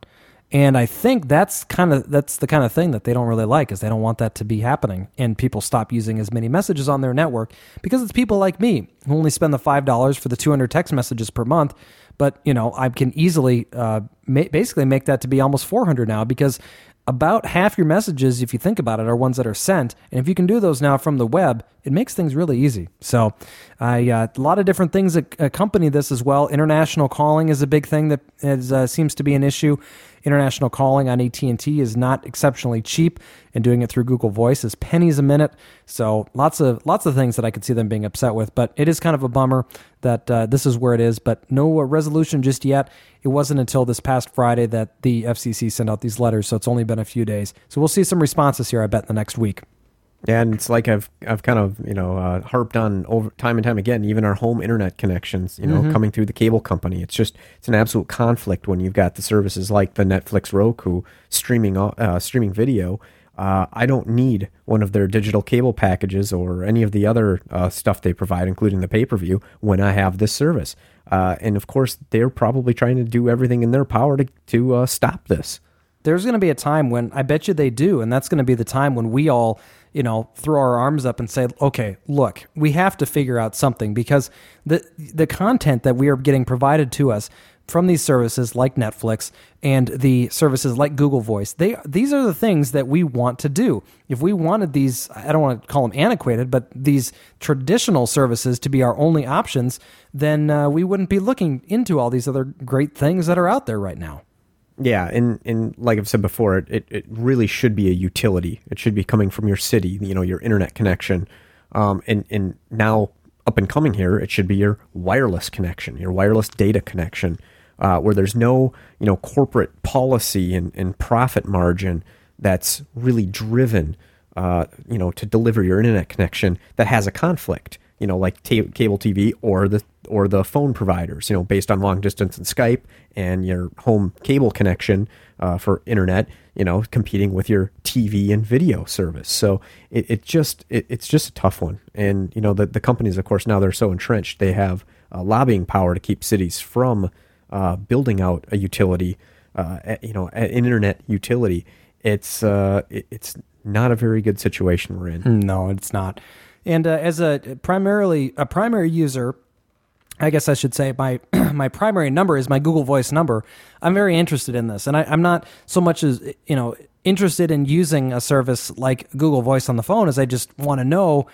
Speaker 1: And I think that's kind of that's the kind of thing that they don't really like is they don't want that to be happening and people stop using as many messages on their network because it's people like me who only spend the $5 for the 200 text messages per month but you know I can easily uh, ma- basically make that to be almost 400 now because about half your messages, if you think about it, are ones that are sent. And if you can do those now from the web, it makes things really easy. So, I uh, a lot of different things that accompany this as well. International calling is a big thing that is, uh, seems to be an issue. International calling on AT and T is not exceptionally cheap, and doing it through Google Voice is pennies a minute. So, lots of lots of things that I could see them being upset with. But it is kind of a bummer that uh, this is where it is. But no uh, resolution just yet. It wasn't until this past Friday that the FCC sent out these letters, so it's only been a few days. So we'll see some responses here, I bet, in the next week.
Speaker 2: And it's like I've I've kind of you know uh, harped on over time and time again. Even our home internet connections, you know,
Speaker 1: Mm-hmm.
Speaker 2: coming through the cable company, it's just it's an absolute conflict when you've got the services like the Netflix, Roku streaming uh, streaming video. Uh, I don't need one of their digital cable packages or any of the other uh, stuff they provide, including the pay per view, when I have this service. Uh, and of course, they're probably trying to do everything in their power to to uh, stop this.
Speaker 1: there's going to be a time when I bet you they do, and that's going to be the time when we all, you know, throw our arms up and say, "Okay, look, we have to figure out something because the the content that we are getting provided to us from these services like Netflix and the services like Google Voice, they these are the things that we want to do. If we wanted these, I don't want to call them antiquated, but these traditional services to be our only options, then uh, we wouldn't be looking into all these other great things that are out there right now."
Speaker 2: Yeah, and, and like I've said before, it, it, it really should be a utility. It should be coming from your city, you know, your internet connection. Um, and, and now up and coming here, it should be your wireless connection, your wireless data connection, uh, where there's no, you know, corporate policy and, and profit margin that's really driven, uh, you know, to deliver your internet connection that has a conflict, you know, like ta- cable TV or the or the phone providers, you know, based on long distance and Skype and your home cable connection uh, for internet, you know, competing with your TV and video service. So it, it just it, it's just a tough one. And you know, the the companies, of course, now they're so entrenched, they have uh, lobbying power to keep cities from uh, building out a utility, uh, you know, an internet utility. It's uh, it, it's not a very good situation we're in.
Speaker 1: No, it's not. And uh, as a primarily a primary user, I guess I should say my my primary number is my Google Voice number. I'm very interested in this, and I, I'm not so much as you know interested in using a service like Google Voice on the phone as I just want to know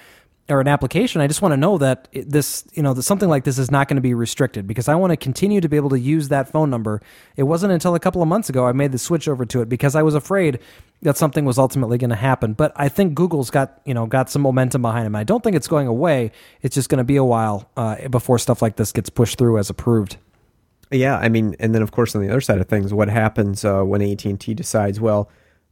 Speaker 1: or an application. I just want to know that this you know that something like this is not going to be restricted because I want to continue to be able to use that phone number. It wasn't until a couple of months ago I made the switch over to it because I was afraid that something was ultimately going to happen. But I think Google's got you know got some momentum behind them. I don't think it's going away. It's just going to be a while uh, before stuff like this gets pushed through as approved.
Speaker 2: Yeah, I mean, and then of course on the other side of things, what happens uh, when AT and T decides, well,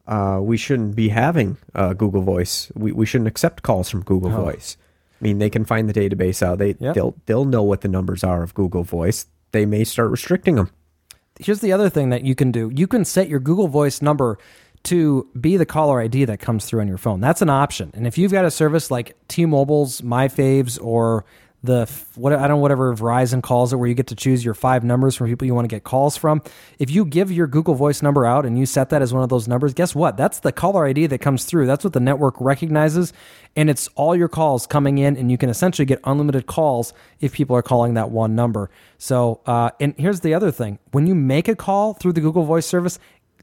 Speaker 2: uh, we shouldn't be having uh, Google Voice. We we shouldn't accept calls from Google Voice. I mean, they can find the database out. They
Speaker 1: Yep.
Speaker 2: they'll they'll know what the numbers are of Google Voice. They may start restricting them.
Speaker 1: Here's the other thing that you can do. You can set your Google Voice number to be the caller ID that comes through on your phone. That's an option. And if you've got a service like T-Mobile's My Faves or the what I don't know whatever Verizon calls it, where you get to choose your five numbers from people you want to get calls from. If you give your Google Voice number out and you set that as one of those numbers, guess what? That's the caller ID that comes through. That's what the network recognizes, and it's all your calls coming in, and you can essentially get unlimited calls if people are calling that one number. So, uh, and here's the other thing: when you make a call through the Google Voice service,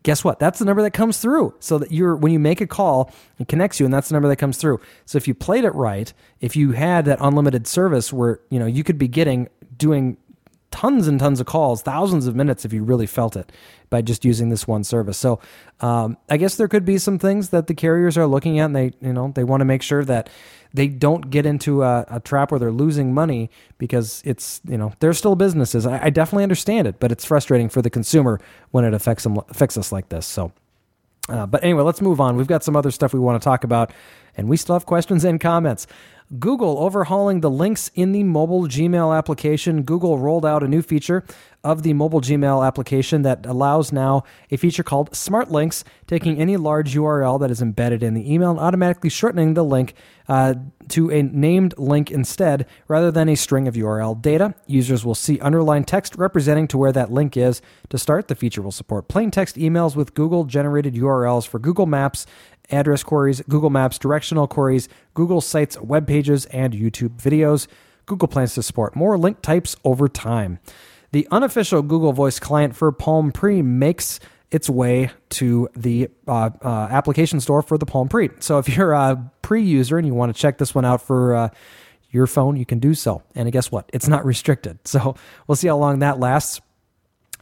Speaker 1: guess what? That's the number that comes through. So that you're when you make a call, it connects you, and that's the number that comes through. So if you played it right, if you had that unlimited service where you know you could be getting doing tons and tons of calls, thousands of minutes if you really felt it by just using this one service. So um, I guess there could be some things that the carriers are looking at, and they you know they want to make sure that they don't get into a, a trap where they're losing money because it's you know they're still businesses. I, I definitely understand it, but it's frustrating for the consumer when it affects them affects us like this. So. Uh, but anyway, let's move on. We've got some other stuff we want to talk about, and we still have questions and comments. Google overhauling the links in the mobile Gmail application. Google rolled out a new feature of the mobile Gmail application that allows now a feature called Smart Links, taking any large URL that is embedded in the email and automatically shortening the link uh, to a named link instead, rather than a string of URL data. Users will see underlined text representing to where that link is. To start, the feature will support plain text emails with Google generated URLs for Google Maps address queries, Google Maps directional queries, Google Sites web pages, and YouTube videos. Google plans to support more link types over time. The unofficial Google Voice client for Palm Pre makes its way to the uh, uh, application store for the Palm Pre. So if you're a pre user and you want to check this one out for uh, your phone, you can do so. And guess what? It's not restricted. So we'll see how long that lasts.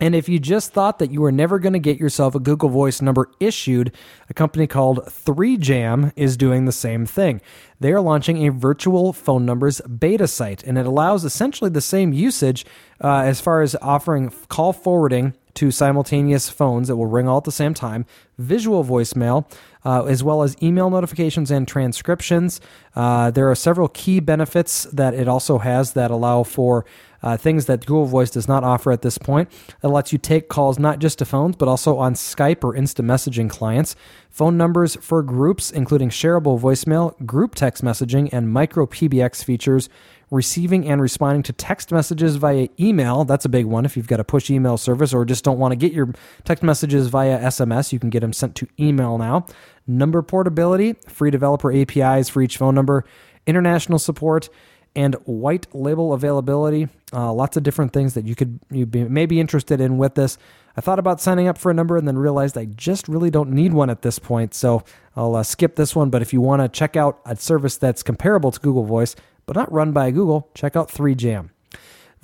Speaker 1: And if you just thought that you were never going to get yourself a Google Voice number issued, a company called 3Jam is doing the same thing. They are launching a virtual phone numbers beta site, and it allows essentially the same usage uh, as far as offering call forwarding to simultaneous phones that will ring all at the same time, visual voicemail, uh, as well as email notifications and transcriptions. Uh, there are several key benefits that it also has that allow for uh, things that Google Voice does not offer at this point. It lets you take calls not just to phones, but also on Skype or instant messaging clients. Phone numbers for groups, including shareable voicemail, group text messaging, and micro PBX features. Receiving and responding to text messages via email. That's a big one. If you've got a push email service or just don't want to get your text messages via SMS, you can get them sent to email now. Number portability, free developer APIs for each phone number, international support, and white label availability. Uh, lots of different things that you could you be, may be interested in with this. I thought about signing up for a number and then realized I just really don't need one at this point, so I'll uh, skip this one. But if you want to check out a service that's comparable to Google Voice but not run by Google, check out 3Jam.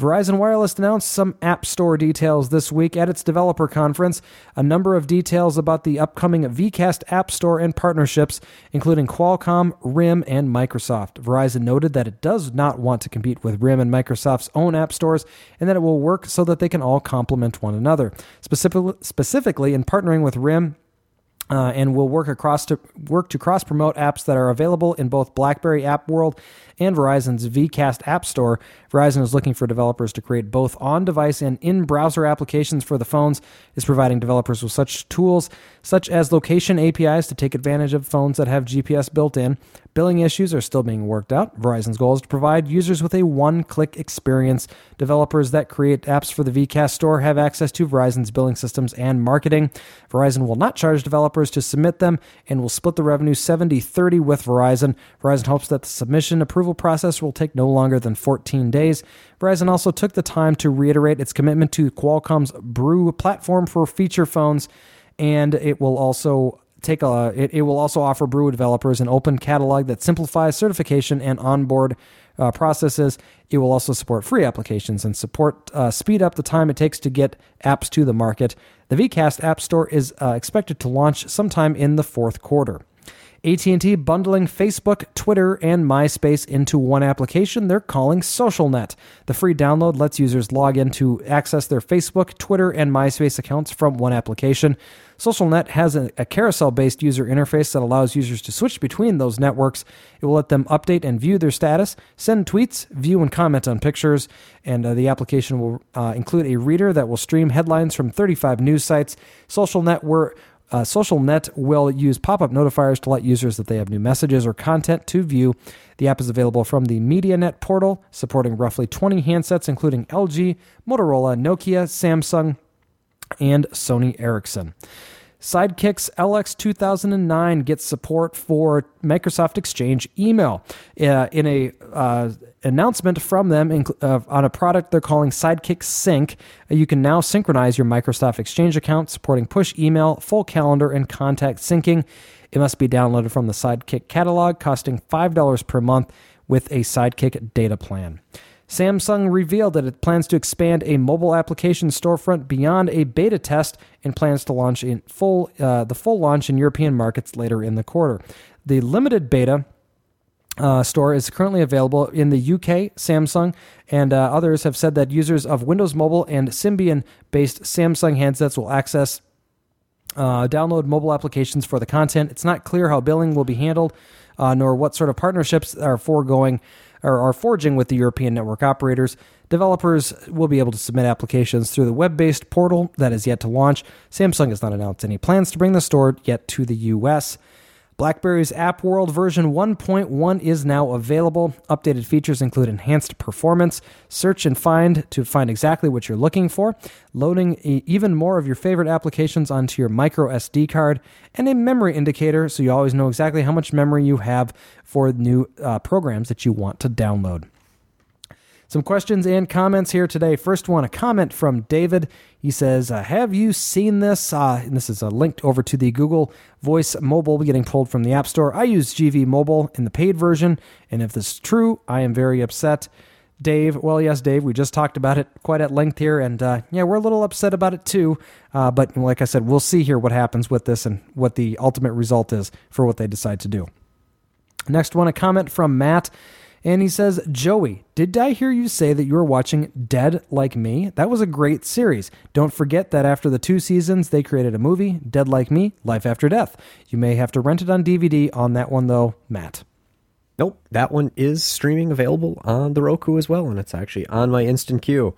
Speaker 1: Verizon Wireless announced some App Store details this week at its developer conference. A number of details about the upcoming VCast App Store and partnerships, including Qualcomm, RIM, and Microsoft. Verizon noted that it does not want to compete with RIM and Microsoft's own app stores and that it will work so that they can all complement one another. Specifically, specifically in partnering with RIM, uh, and will work across to work to cross promote apps that are available in both BlackBerry App World and Verizon's VCast App Store. Verizon is looking for developers to create both on-device and in-browser applications for the phones. Is providing developers with such tools such as location APIs to take advantage of phones that have GPS built in. Billing issues are still being worked out. Verizon's goal is to provide users with a one-click experience. Developers that create apps for the VCast store have access to Verizon's billing systems and marketing. Verizon will not charge developers to submit them and will split the revenue 70-30 with Verizon. Verizon hopes that the submission approval process will take no longer than 14 days. Verizon also took the time to reiterate its commitment to Qualcomm's Brew platform for feature phones and it will also take a it, it will also offer brew developers an open catalog that simplifies certification and onboard uh, processes. It will also support free applications and support uh, speed up the time it takes to get apps to the market. The vcast app store is uh, expected to launch sometime in the fourth quarter AT&T bundling Facebook, Twitter, and MySpace into one application they're calling SocialNet. The free download lets users log in to access their Facebook, Twitter, and MySpace accounts from one application. SocialNet has a, carousel based user interface that allows users to switch between those networks. It will let them update and view their status, send tweets, view and comment on pictures, and uh, the application will uh, include a reader that will stream headlines from 35 news sites. SocialNet were uh, SocialNet will use pop up notifiers to let users that they have new messages or content to view. The app is available from the MediaNet portal, supporting roughly 20 handsets, including LG, Motorola, Nokia, Samsung, and Sony Ericsson. Sidekicks LX 2009 gets support for Microsoft Exchange email. Uh, in a uh, announcement from them in, uh, on a product they're calling Sidekick Sync, you can now synchronize your Microsoft Exchange account, supporting push email, full calendar, and contact syncing. It must be downloaded from the Sidekick catalog, costing $5 per month with a Sidekick data plan. Samsung revealed that it plans to expand a mobile application storefront beyond a beta test and plans to launch in full uh, the full launch in European markets later in the quarter. The limited beta uh, store is currently available in the UK. Samsung and uh, others have said that users of Windows Mobile and Symbian based Samsung handsets will access uh, download mobile applications for the content. It's not clear how billing will be handled, uh, nor what sort of partnerships are foregoing or are forging with the European network operators. Developers will be able to submit applications through the web based portal that is yet to launch. Samsung has not announced any plans to bring the store yet to the US. BlackBerry's App World version 1.1 is now available. Updated features include enhanced performance, search and find to find exactly what you're looking for, loading even more of your favorite applications onto your micro SD card, and a memory indicator so you always know exactly how much memory you have for new uh, programs that you want to download. Some questions and comments here today. First one, a comment from David. He says, uh, Have you seen this? Uh, and this is a link over to the Google Voice Mobile getting pulled from the App Store. I use GV Mobile in the paid version, and if this is true, I am very upset. Dave, well, yes, Dave, we just talked about it quite at length here, and uh, yeah, we're a little upset about it too. Uh, but like I said, we'll see here what happens with this and what the ultimate result is for what they decide to do. Next one, a comment from Matt. And he says, Joey, did I hear you say that you were watching Dead Like Me? That was a great series. Don't forget that after the two seasons, they created a movie, Dead Like Me Life After Death. You may have to rent it on DVD on that one, though, Matt.
Speaker 2: Nope, that one is streaming available on the Roku as well, and it's actually on my instant queue.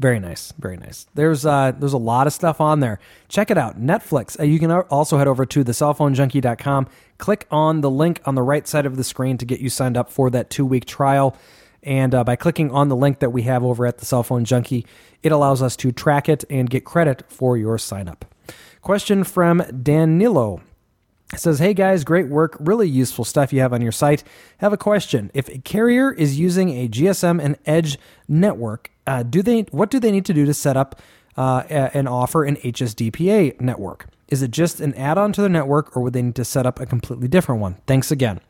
Speaker 1: Very nice, very nice. There's uh, there's a lot of stuff on there. Check it out. Netflix. Uh, you can also head over to thecellphonejunkie.com. Click on the link on the right side of the screen to get you signed up for that two week trial. And uh, by clicking on the link that we have over at the Cell Phone Junkie, it allows us to track it and get credit for your sign up. Question from Danilo. It says, Hey guys, great work. Really useful stuff you have on your site. Have a question. If a carrier is using a GSM and Edge network, uh, do they what do they need to do to set up uh, and offer an HSDPA network? Is it just an add on to the network, or would they need to set up a completely different one? Thanks again.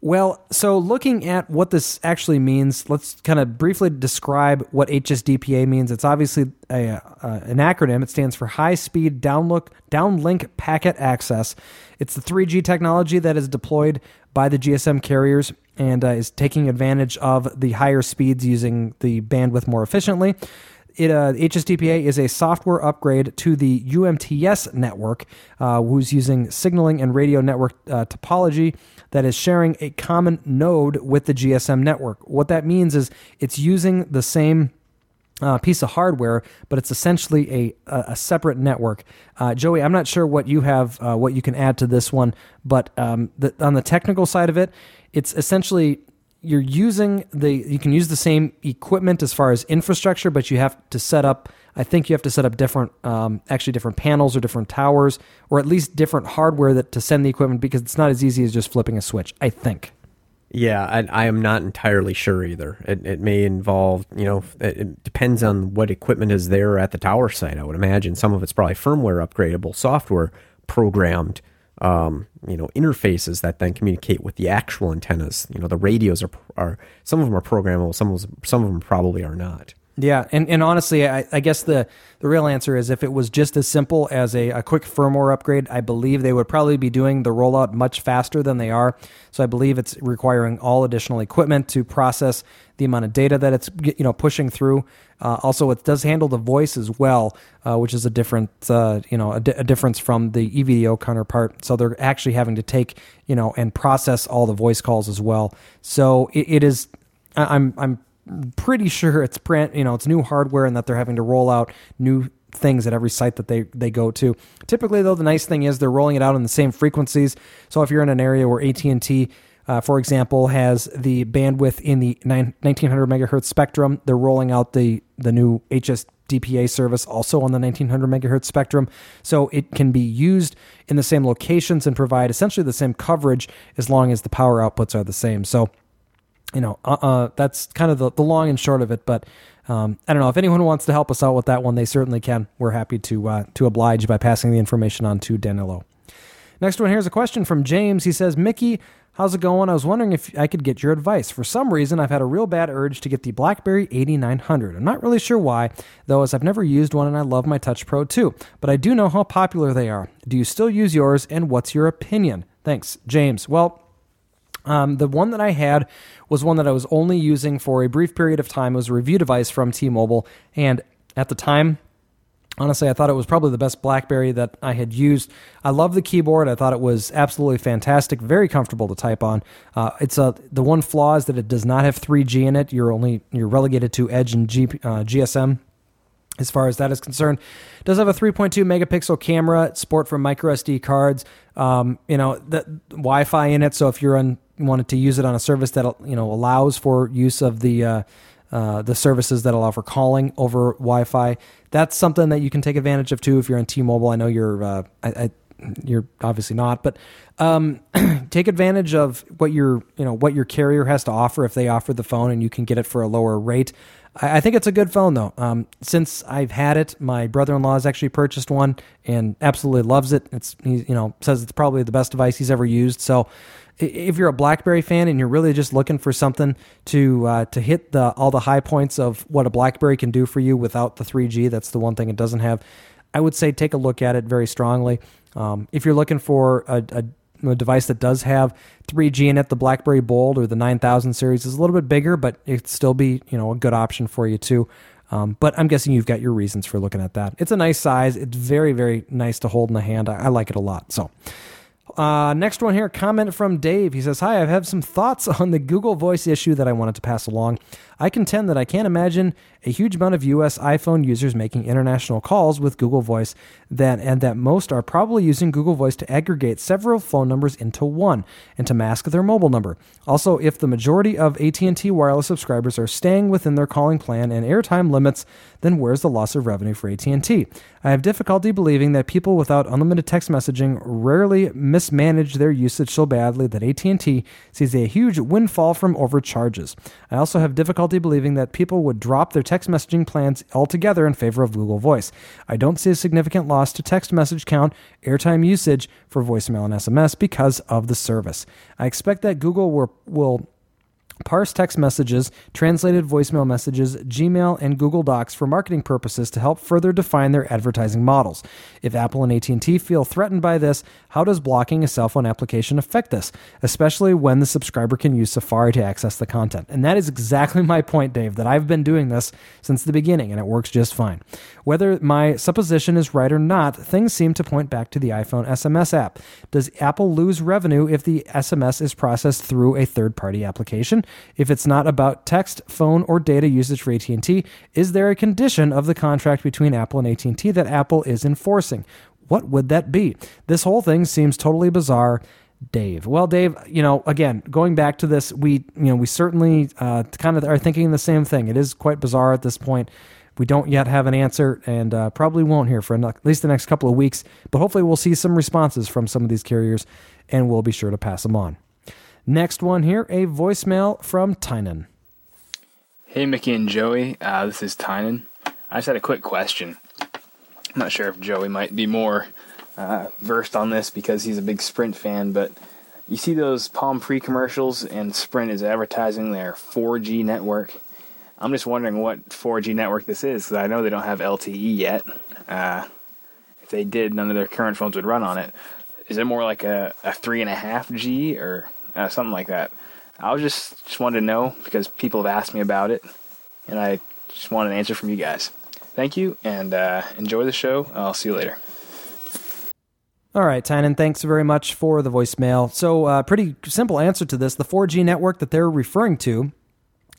Speaker 1: Well, so looking at what this actually means, let's kind of briefly describe what HSDPA means. It's obviously a, uh, an acronym. It stands for High Speed Downlook, Downlink Packet Access. It's the 3G technology that is deployed by the GSM carriers and uh, is taking advantage of the higher speeds using the bandwidth more efficiently. It, uh, HSDPA is a software upgrade to the UMTS network, uh, who's using signaling and radio network uh, topology that is sharing a common node with the GSM network. What that means is it's using the same uh, piece of hardware, but it's essentially a a, separate network. Uh, Joey, I'm not sure what you have, uh, what you can add to this one, but um, the, on the technical side of it, it's essentially you're using the you can use the same equipment as far as infrastructure, but you have to set up. I think you have to set up different, um, actually different panels or different towers, or at least different hardware that to send the equipment because it's not as easy as just flipping a switch. I think.
Speaker 2: Yeah, I, I am not entirely sure either. It, it may involve, you know, it, it depends on what equipment is there at the tower site. I would imagine some of it's probably firmware upgradable, software programmed um, you know, interfaces that then communicate with the actual antennas. You know, the radios are are some of them are programmable, some of them, some of them probably are not.
Speaker 1: Yeah, and, and honestly, I, I guess the, the real answer is if it was just as simple as a, a quick firmware upgrade, I believe they would probably be doing the rollout much faster than they are. So I believe it's requiring all additional equipment to process the amount of data that it's you know pushing through. Uh, also, it does handle the voice as well, uh, which is a different uh, you know a, di- a, difference from the EVDO counterpart. So they're actually having to take you know and process all the voice calls as well. So it, it is. I'm I'm pretty sure it's brand, you know, it's new hardware and that they're having to roll out new things at every site that they they go to. Typically, though, the nice thing is they're rolling it out in the same frequencies. So if you're in an area where AT and T uh, for example, has the bandwidth in the 1900 megahertz spectrum. They're rolling out the the new HSDPA service also on the 1900 megahertz spectrum, so it can be used in the same locations and provide essentially the same coverage as long as the power outputs are the same. So you know, uh, uh, that's kind of the, the long and short of it. But um, I don't know if anyone wants to help us out with that one, they certainly can. We're happy to uh, to oblige by passing the information on to Danilo. Next one here's a question from James. He says, Mickey, how's it going? I was wondering if I could get your advice. For some reason, I've had a real bad urge to get the BlackBerry 8900. I'm not really sure why, though, as I've never used one and I love my Touch Pro too. But I do know how popular they are. Do you still use yours, and what's your opinion? Thanks, James. Well, um, the one that I had was one that I was only using for a brief period of time. It was a review device from T Mobile. And at the time, honestly, I thought it was probably the best Blackberry that I had used. I love the keyboard. I thought it was absolutely fantastic, very comfortable to type on. Uh, it's a the one flaw is that it does not have 3G in it. You're only you're relegated to Edge and G, uh, GSM as far as that is concerned. Does have a 3.2 megapixel camera, support for micro SD cards. Um, you know, the Wi-Fi in it. So if you're on wanted to use it on a service that you know allows for use of the uh, uh, the services that allow for calling over Wi-Fi, that's something that you can take advantage of too if you're on T-Mobile. I know you're uh, I, I, you're obviously not, but um, take advantage of what your you know what your carrier has to offer if they offer the phone and you can get it for a lower rate. I, think it's a good phone though. Um, since I've had it, my brother-in-law has actually purchased one and absolutely loves it. It's he, you know says it's probably the best device he's ever used. So if you're a BlackBerry fan and you're really just looking for something to uh, to hit the all the high points of what a BlackBerry can do for you without the 3G, that's the one thing it doesn't have. I would say take a look at it very strongly. Um, if you're looking for a, a, a, device that does have 3G in it, the BlackBerry Bold or the 9000 series is a little bit bigger, but it'd still be you know a good option for you too. Um, but I'm guessing you've got your reasons for looking at that. It's a nice size. It's very very nice to hold in the hand. I, I like it a lot. So. Uh, next one here, comment from Dave. He says, Hi, I have some thoughts on the Google Voice issue that I wanted to pass along. I contend that I can't imagine a huge amount of US iPhone users making international calls with Google Voice and that most are probably using Google Voice to aggregate several phone numbers into one and to mask their mobile number. Also, if the majority of AT&T wireless subscribers are staying within their calling plan and airtime limits, then where's the loss of revenue for AT&T? I have difficulty believing that people without unlimited text messaging rarely mismanage their usage so badly that AT&T sees a huge windfall from overcharges. I also have difficulty believing that people would drop their text messaging plans altogether in favor of Google Voice. I don't see a significant loss to text message count, airtime usage for voicemail and SMS because of the service. I expect that Google will parse text messages, translated voicemail messages, Gmail, and Google Docs for marketing purposes to help further define their advertising models. If Apple and AT&T feel threatened by this, how does blocking a cell phone application affect this, especially when the subscriber can use Safari to access the content? And that is exactly my point, Dave, that I've been doing this since the beginning and it works just fine. Whether my supposition is right or not, things seem to point back to the iPhone SMS app. Does Apple lose revenue if the SMS is processed through a third-party application? If it's not about text, phone, or data usage for AT&T, is there a condition of the contract between Apple and AT&T that Apple is enforcing? What would that be? This whole thing seems totally bizarre. Dave. Well, Dave, you know, again, going back to this, we, you know, we certainly uh, kind of are thinking the same thing. It is quite bizarre at this point. We don't yet have an answer, and uh, probably won't here for at least the next couple of weeks. But hopefully, we'll see some responses from some of these carriers, and we'll be sure to pass them on. Next one here, a voicemail from Tynan.
Speaker 4: Hey, Mickey and Joey. Uh, this is Tynan. I just had a quick question. I'm not sure if Joey might be more uh, versed on this because he's a big Sprint fan, but you see those Palm Pre commercials, and Sprint is advertising their 4G network. I'm just wondering what 4G network this is because I know they don't have LTE yet. Uh, if they did, none of their current phones would run on it. Is it more like a, a three and a half G or uh, something like that? I was just just wanted to know because people have asked me about it, and I just wanted an answer from you guys. Thank you, and uh, enjoy the show. I'll see you later.
Speaker 1: All right, Tynan, thanks very much for the voicemail. So, uh, pretty simple answer to this. The 4G network that they're referring to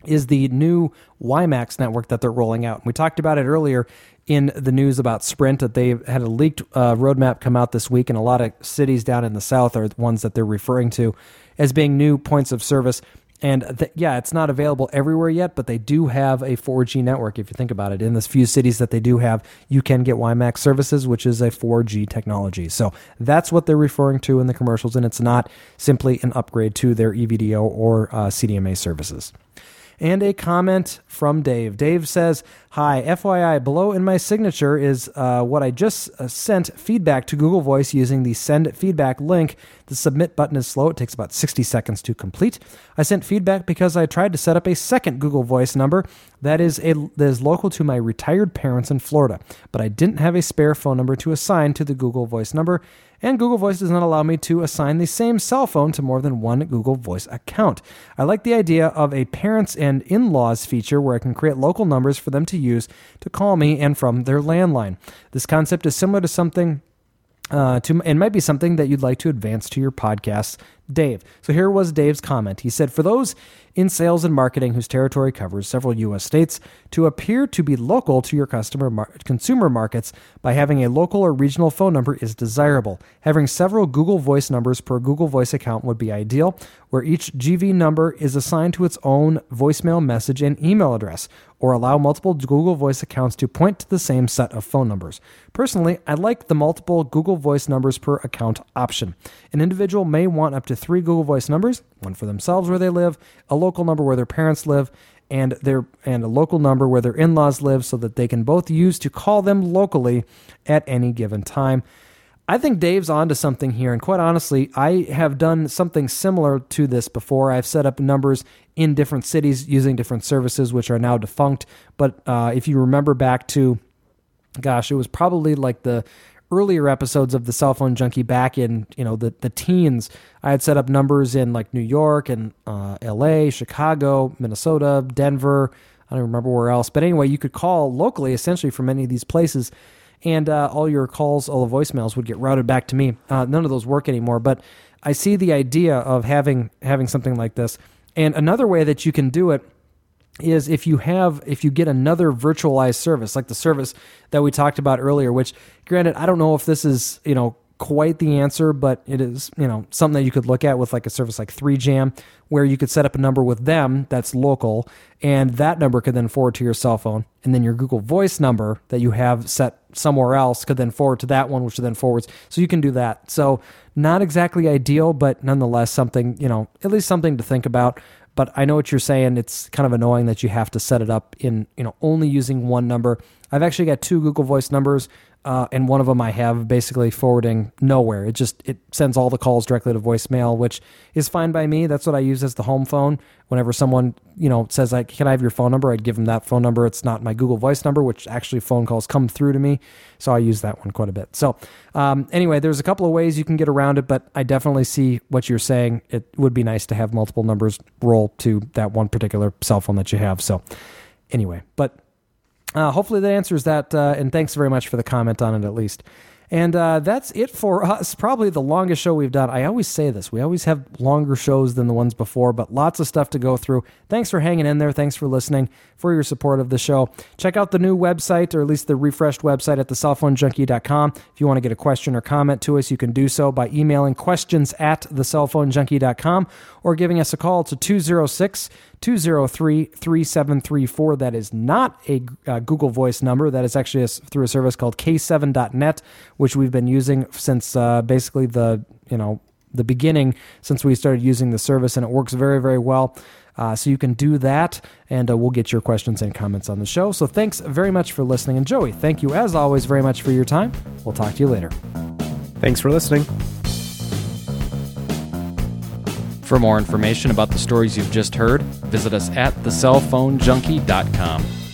Speaker 1: is the new WiMAX network that they're rolling out. We talked about it earlier in the news about Sprint that they had a leaked uh, roadmap come out this week, and a lot of cities down in the south are the ones that they're referring to as being new points of service. And th- yeah, it's not available everywhere yet, but they do have a 4G network. If you think about it, in the few cities that they do have, you can get WiMAX services, which is a 4G technology. So that's what they're referring to in the commercials, and it's not simply an upgrade to their EVDO or uh, CDMA services and a comment from Dave. Dave says, Hi, FYI, below in my signature is uh, what I just uh, sent feedback to Google Voice using the send feedback link. The submit button is slow, it takes about 60 seconds to complete. I sent feedback because I tried to set up a second Google Voice number that is, a, that is local to my retired parents in Florida, but I didn't have a spare phone number to assign to the Google Voice number and Google Voice does not allow me to assign the same cell phone to more than one Google Voice account. I like the idea of a parents and in laws feature where I can create local numbers for them to use to call me and from their landline. This concept is similar to something uh, to it might be something that you'd like to advance to your podcast, Dave. So here was Dave's comment. He said, "For those in sales and marketing whose territory covers several U.S. states, to appear to be local to your customer mar- consumer markets by having a local or regional phone number is desirable. Having several Google Voice numbers per Google Voice account would be ideal, where each GV number is assigned to its own voicemail message and email address, or allow multiple Google Voice accounts to point to the same set of phone numbers. Personally, I like the multiple Google Voice numbers per account option. An individual may want up to three Google Voice numbers, one for themselves where they live, a local number where their parents live, and their and a local number where their in-laws live so that they can both use to call them locally at any given time. I think Dave's onto something here, and quite honestly, I have done something similar to this before. I've set up numbers in different cities using different services, which are now defunct. But uh, if you remember back to, gosh, it was probably like the earlier episodes of the cell phone junkie back in you know the the teens i had set up numbers in like new york and uh, la chicago minnesota denver i don't remember where else. But anyway you could call locally essentially from any of these places and uh, all your calls all the voicemails would get routed back to me. Uh, none of those work anymore but i see the idea of having having something like this. And another way that you can do it is if you have if you get another virtualized service like the service that we talked about earlier which granted i don't know if this is you know quite the answer but it is you know something that you could look at with like a service like 3jam where you could set up a number with them that's local and that number could then forward to your cell phone and then your google voice number that you have set somewhere else could then forward to that one which then forwards. So you can do that. So not exactly ideal but nonetheless something you know at least something to think about but I know what you're saying. It's kind of annoying that you have to set it up in, you know, only using one number. I've actually got two Google Voice numbers uh, and one of them I have basically forwarding nowhere. It just it sends all the calls directly to voicemail, which is fine by me. That's what I use as the home phone. Whenever someone you know says like, "Can I have your phone number?" I'd give them that phone number. It's not my Google Voice number, which actually phone calls come through to me, so I use that one quite a bit. So um, anyway, there's a couple of ways you can get around it, but I definitely see what you're saying. It would be nice to have multiple numbers roll to that one particular cell phone that you have. So anyway, but uh, hopefully that answers that. Uh, and thanks very much for the comment on it, at least. And uh, that's it for us. Probably the longest show we've done. I always say this. We always have longer shows than the ones before, but lots of stuff to go through. Thanks for hanging in there. Thanks for listening, for your support of the show. Check out the new website, or at least the refreshed website at thecellphonejunkie.com. If you want to get a question or comment to us, you can do so by emailing questions at thecellphonejunkie.com or giving us a call to 206 203 3734. That is not a uh, Google Voice number. That is actually a, through a service called k7.net, which we've been using since uh, basically the, you know, the beginning since we started using the service, and it works very, very well. Uh, so you can do that, and uh, we'll get your questions and comments on the show. So thanks very much for listening. And Joey, thank you as always very much for your time. We'll talk to you later.
Speaker 2: Thanks for listening.
Speaker 1: For more information about the stories you've just heard, visit us at thecellphonejunkie.com.